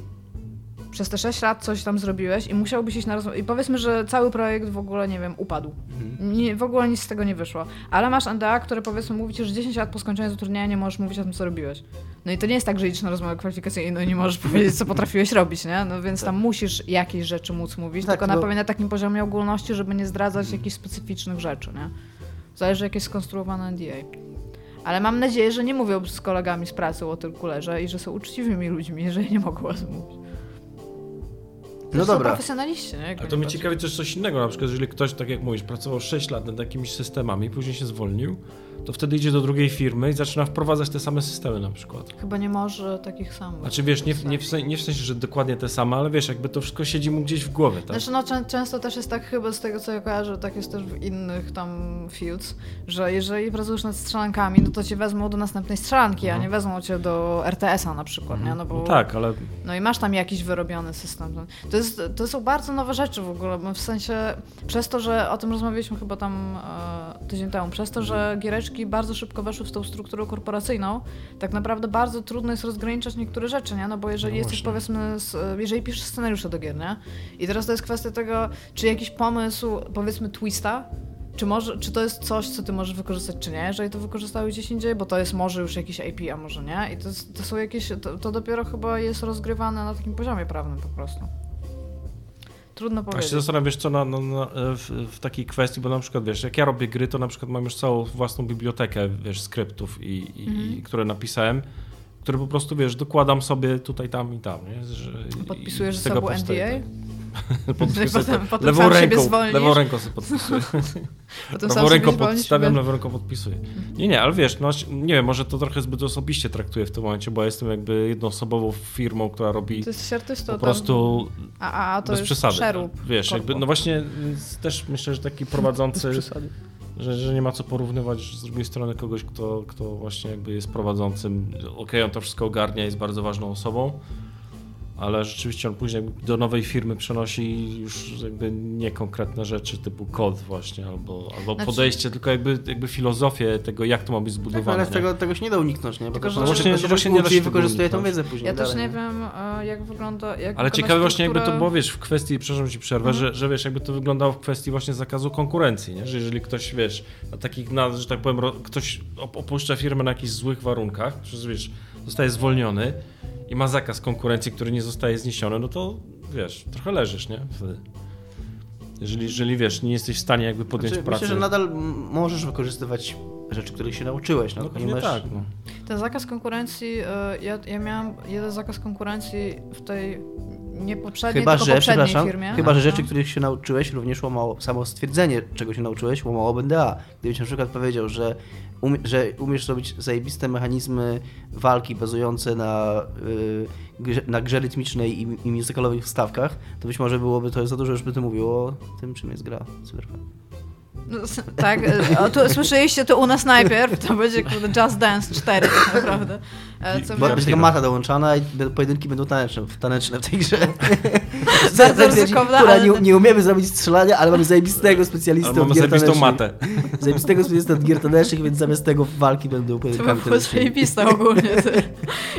przez te 6 lat coś tam zrobiłeś i musiałbyś iść na rozmowę. I powiedzmy, że cały projekt w ogóle, nie wiem, upadł. Mhm. Nie, w ogóle nic z tego nie wyszło. Ale masz NDA, które powiedzmy mówi ci, że 10 lat po skończeniu zatrudnienia nie możesz mówić o tym, co robiłeś. No i to nie jest tak, że idziesz na rozmowę kwalifikacyjną i nie możesz powiedzieć, co potrafiłeś robić, nie? No więc tam musisz jakieś rzeczy móc mówić, Tak, tylko na no- pewno na takim poziomie ogólności, żeby nie zdradzać jakichś specyficznych rzeczy, nie? Zależy, jak jest skonstruowane NDA. Ale mam nadzieję, że nie mówią z kolegami z pracy o Watercoolerze i że są uczciwymi ludźmi, jeżeli nie mogą o tym mówić. To No są dobra. profesjonaliści, nie? Jak A to mnie ciekawi też coś innego, na przykład jeżeli ktoś, tak jak mówisz, pracował 6 lat nad jakimiś systemami, później się zwolnił, to wtedy idzie do drugiej firmy i zaczyna wprowadzać te same systemy na przykład. Chyba nie może takich samych. Znaczy wiesz, nie, w- nie, w, sen- nie w sensie, że dokładnie te same, ale wiesz, jakby to wszystko siedzi mu gdzieś w głowie, tak? Znaczy, no, czę- często też jest tak, chyba z tego co ja kojarzę, tak jest też w innych tam fields, że jeżeli pracujesz nad strzelankami, no to cię wezmą do następnej strzelanki, a nie wezmą cię do RTS-a na przykład, nie? No, bo, No tak, ale no i masz tam jakiś wyrobiony system. To, jest, to są bardzo nowe rzeczy w ogóle, bo w sensie przez to, że o tym rozmawialiśmy chyba tam e, tydzień temu, przez to, że giereczki bardzo szybko weszły w tą strukturę korporacyjną, tak naprawdę bardzo trudno jest rozgraniczać niektóre rzeczy, nie? No bo jeżeli No jesteś powiedzmy, z, jeżeli piszesz scenariusze do gier, nie? I teraz to jest kwestia tego, czy jakiś pomysł, powiedzmy twista, czy, może, czy to jest coś, co ty możesz wykorzystać, czy nie, jeżeli to wykorzystałeś gdzieś indziej, bo to jest może już jakiś IP, a może nie. I to, to są jakieś, to, to dopiero chyba jest rozgrywane na takim poziomie prawnym po prostu. Trudno A się powiedzieć. zastanawiam, wiesz co, na, na, na, w, w takiej kwestii, bo na przykład, wiesz, jak ja robię gry, to na przykład mam już całą własną bibliotekę, wiesz, skryptów, i, i, Mhm. i, które napisałem, które po prostu, wiesz, dokładam sobie tutaj, tam i tam, nie? Że, Podpisujesz ze sobą NDA? Podpisuję Potem- potem lewą sam siebie ręką, zwolnisz? lewą ręką sobie podpisuję. Potem sobie ręką zwolnisz, podstawiam, lewą ręką podpisuję. Nie, nie, ale wiesz, no, nie wiem, może to trochę zbyt osobiście traktuję w tym momencie, bo ja jestem jakby jednoosobową firmą, która robi To jest artystą po prostu A, a, a to bez jest przesady. przerób. Wiesz, jakby, no właśnie też myślę, że taki prowadzący, że, że nie ma co porównywać z drugiej strony kogoś, kto, kto właśnie jakby jest prowadzącym. Okej, on to wszystko ogarnia, jest bardzo ważną osobą, ale rzeczywiście on później do nowej firmy przenosi już jakby niekonkretne rzeczy typu kod właśnie, albo, albo Znaczy- podejście, tylko jakby, jakby filozofię tego, jak to ma być Tak, zbudowane. ale z tego, tego się nie da uniknąć, nie? Bo Tylko, to że- Właśnie- właśnie, właśnie nie da się wykorzystuje tą wiedzę później. Ja też nie wiem, e, jak wygląda. Jak Ale ciekawe właśnie jakby to było, wiesz, w kwestii, przepraszam ci przerwę, Mhm. że, że wiesz, jakby to wyglądało w kwestii właśnie zakazu konkurencji, nie? że jeżeli ktoś, wiesz, na takich, na, że tak powiem, ktoś op- opuszcza firmę na jakichś złych warunkach, przez, wiesz, zostaje zwolniony i ma zakaz konkurencji, który nie zostaje zniesiony, no to, wiesz, trochę leżysz, nie? Wtedy. Jeżeli, jeżeli, wiesz, nie jesteś w stanie jakby podjąć Znaczy, pracy. myślę, że nadal możesz wykorzystać rzeczy, których się nauczyłeś. No, no masz... tak, no. Ten zakaz konkurencji, e, ja, ja miałam jeden zakaz konkurencji w tej nie poprzedniej, Chyba, tylko że, poprzedniej przepraszam, firmie. chyba, że rzeczy, których się nauczyłeś, również łamało samo stwierdzenie, czego się nauczyłeś, łamało BNDA. Gdybyś na przykład powiedział, że, umie, że umiesz robić zajebiste mechanizmy walki bazujące na, y, grze, na grze rytmicznej i, i muzykalowych wstawkach, to być może byłoby to za dużo, już by ty mówił o tym, czym jest gra Cyberpunk. No, tak, e, o, tu, słyszeliście to u nas najpierw, to będzie kurde Just Dance 4 tak naprawdę. E, Co Bo- będzie mata dołączana i pojedynki będą taneczne, taneczne w tej grze. Bardzo która ale- nie, nie umiemy zrobić strzelania, ale mamy zajebistego Ale specjalistę mamy od gier zajebistą matę. Zajebistego specjalistę od gier tanecznych, więc zamiast tego walki będą To by pojedynkami było tanecznymi. zajebiste ogólnie.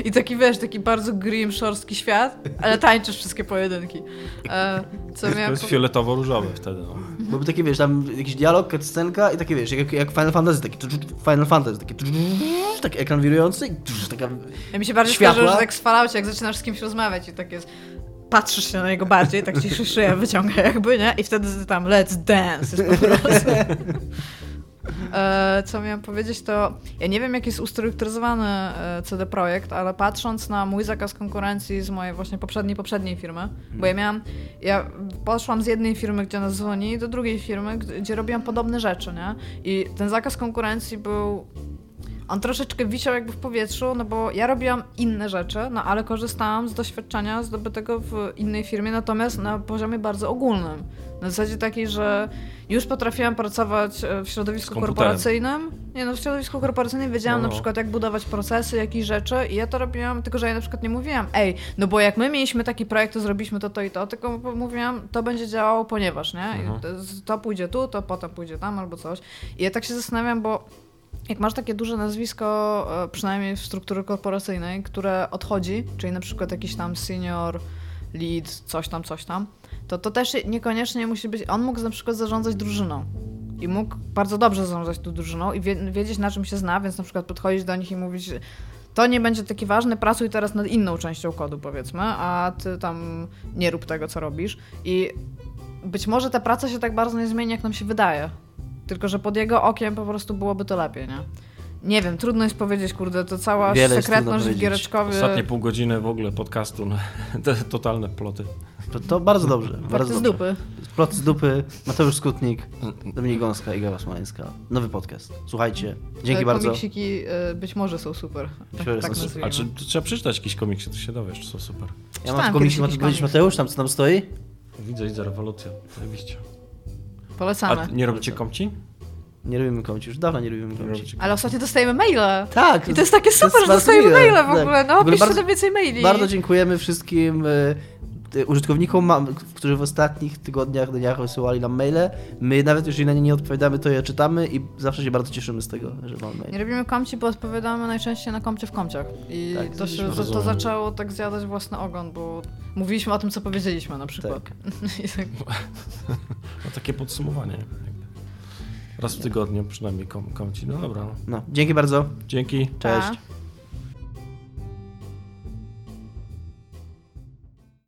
I taki, wiesz, taki bardzo grim, szorstki świat, ale tańczysz wszystkie pojedynki. E, co To jest powie- fioletowo-różowy wtedy, no. Byłby takie, wiesz, tam jakiś dialog, cutscenka i takie, wiesz, jak, jak Final Fantasy, taki Final Fantasy, taki, taki ekran wirujący i taka... Ja mi się bardziej Światła. że tak z Falloutie, jak zaczynasz z kimś rozmawiać i tak jest... Patrzysz się na niego bardziej, tak ci się szyja wyciąga jakby, nie? I wtedy tam let's dance jest po prostu. E, co miałam powiedzieć, to ja nie wiem, jak jest ustrukturyzowany e, CD Projekt, ale patrząc na mój zakaz konkurencji z mojej właśnie poprzedniej, poprzedniej firmy, bo ja miałam, ja poszłam z jednej firmy, gdzie nas dzwoni, do drugiej firmy, gdzie robiłam podobne rzeczy, nie? I ten zakaz konkurencji był on troszeczkę wisiał jakby w powietrzu, no bo ja robiłam inne rzeczy, no ale korzystałam z doświadczenia zdobytego w innej firmie, natomiast na poziomie bardzo ogólnym. Na zasadzie takiej, że już potrafiłam pracować e, w środowisku korporacyjnym. Nie no, w środowisku korporacyjnym wiedziałam No. na przykład, jak budować procesy, jakieś rzeczy i ja to robiłam, tylko że ja na przykład nie mówiłam, ej, no bo jak my mieliśmy taki projekt, to zrobiliśmy to, to i to, tylko mówiłam, to będzie działało, ponieważ, nie? Mhm. to, to pójdzie tu, to potem pójdzie tam albo coś. I ja tak się zastanawiam, bo jak masz takie duże nazwisko, e, przynajmniej w strukturze korporacyjnej, które odchodzi, czyli na przykład jakiś tam senior, lead, coś tam, coś tam, to to też niekoniecznie musi być. On mógł na przykład zarządzać drużyną. I mógł bardzo dobrze zarządzać tą drużyną i wie, wiedzieć, na czym się zna, więc na przykład podchodzić do nich i mówić, to nie będzie taki ważny, pracuj teraz nad inną częścią kodu, powiedzmy, a ty tam nie rób tego, co robisz. I być może ta praca się tak bardzo nie zmieni, jak nam się wydaje. Tylko, że pod jego okiem po prostu byłoby to lepiej, nie? Nie wiem, trudno jest powiedzieć, kurde, to cała Wiele sekretność w. Giereczkowie. Ostatnie pół godziny w ogóle podcastu, no, te totalne ploty. To, to bardzo dobrze. Fakty bardzo z dobrze. dupy. Plot z dupy, Mateusz Skutnik, Dominik Gąska i Gawa Smoleńska. Nowy podcast. Słuchajcie. Dzięki Te bardzo. Komiksiki y, być może są super. Tak, tak są. A czy to trzeba przeczytać jakiś komiks, to się dowiesz, czy są super. Ja Czytałem mam komiksie, ma jakiś powiedzieć Mateusz, tam co tam stoi? Widzę, widzę, rewolucja. Zajebiście. Polecamy. A nie robicie komci? Nie robimy komci, już dawno nie robimy komci. Ale ostatnio dostajemy maile. Tak. I to jest takie super, że dostajemy maile w Tak. ogóle. No, piszcie bardzo- nam więcej maili. Bardzo dziękujemy wszystkim y, użytkownikom, ma- którzy w ostatnich tygodniach, dniach wysyłali nam maile. My nawet jeżeli na nie nie odpowiadamy, to je czytamy i zawsze się bardzo cieszymy z tego, że mamy mail. Nie robimy komci, bo odpowiadamy najczęściej na komcie w komciach. I Tak, to, się, to, to zaczęło tak zjadać własny ogon, bo mówiliśmy o tym, co powiedzieliśmy na przykład. Tak. Tak, No takie podsumowanie. Raz w tygodniu przynajmniej kom, komci. No dobra. no. No, dzięki bardzo. Dzięki. Cześć. Pa.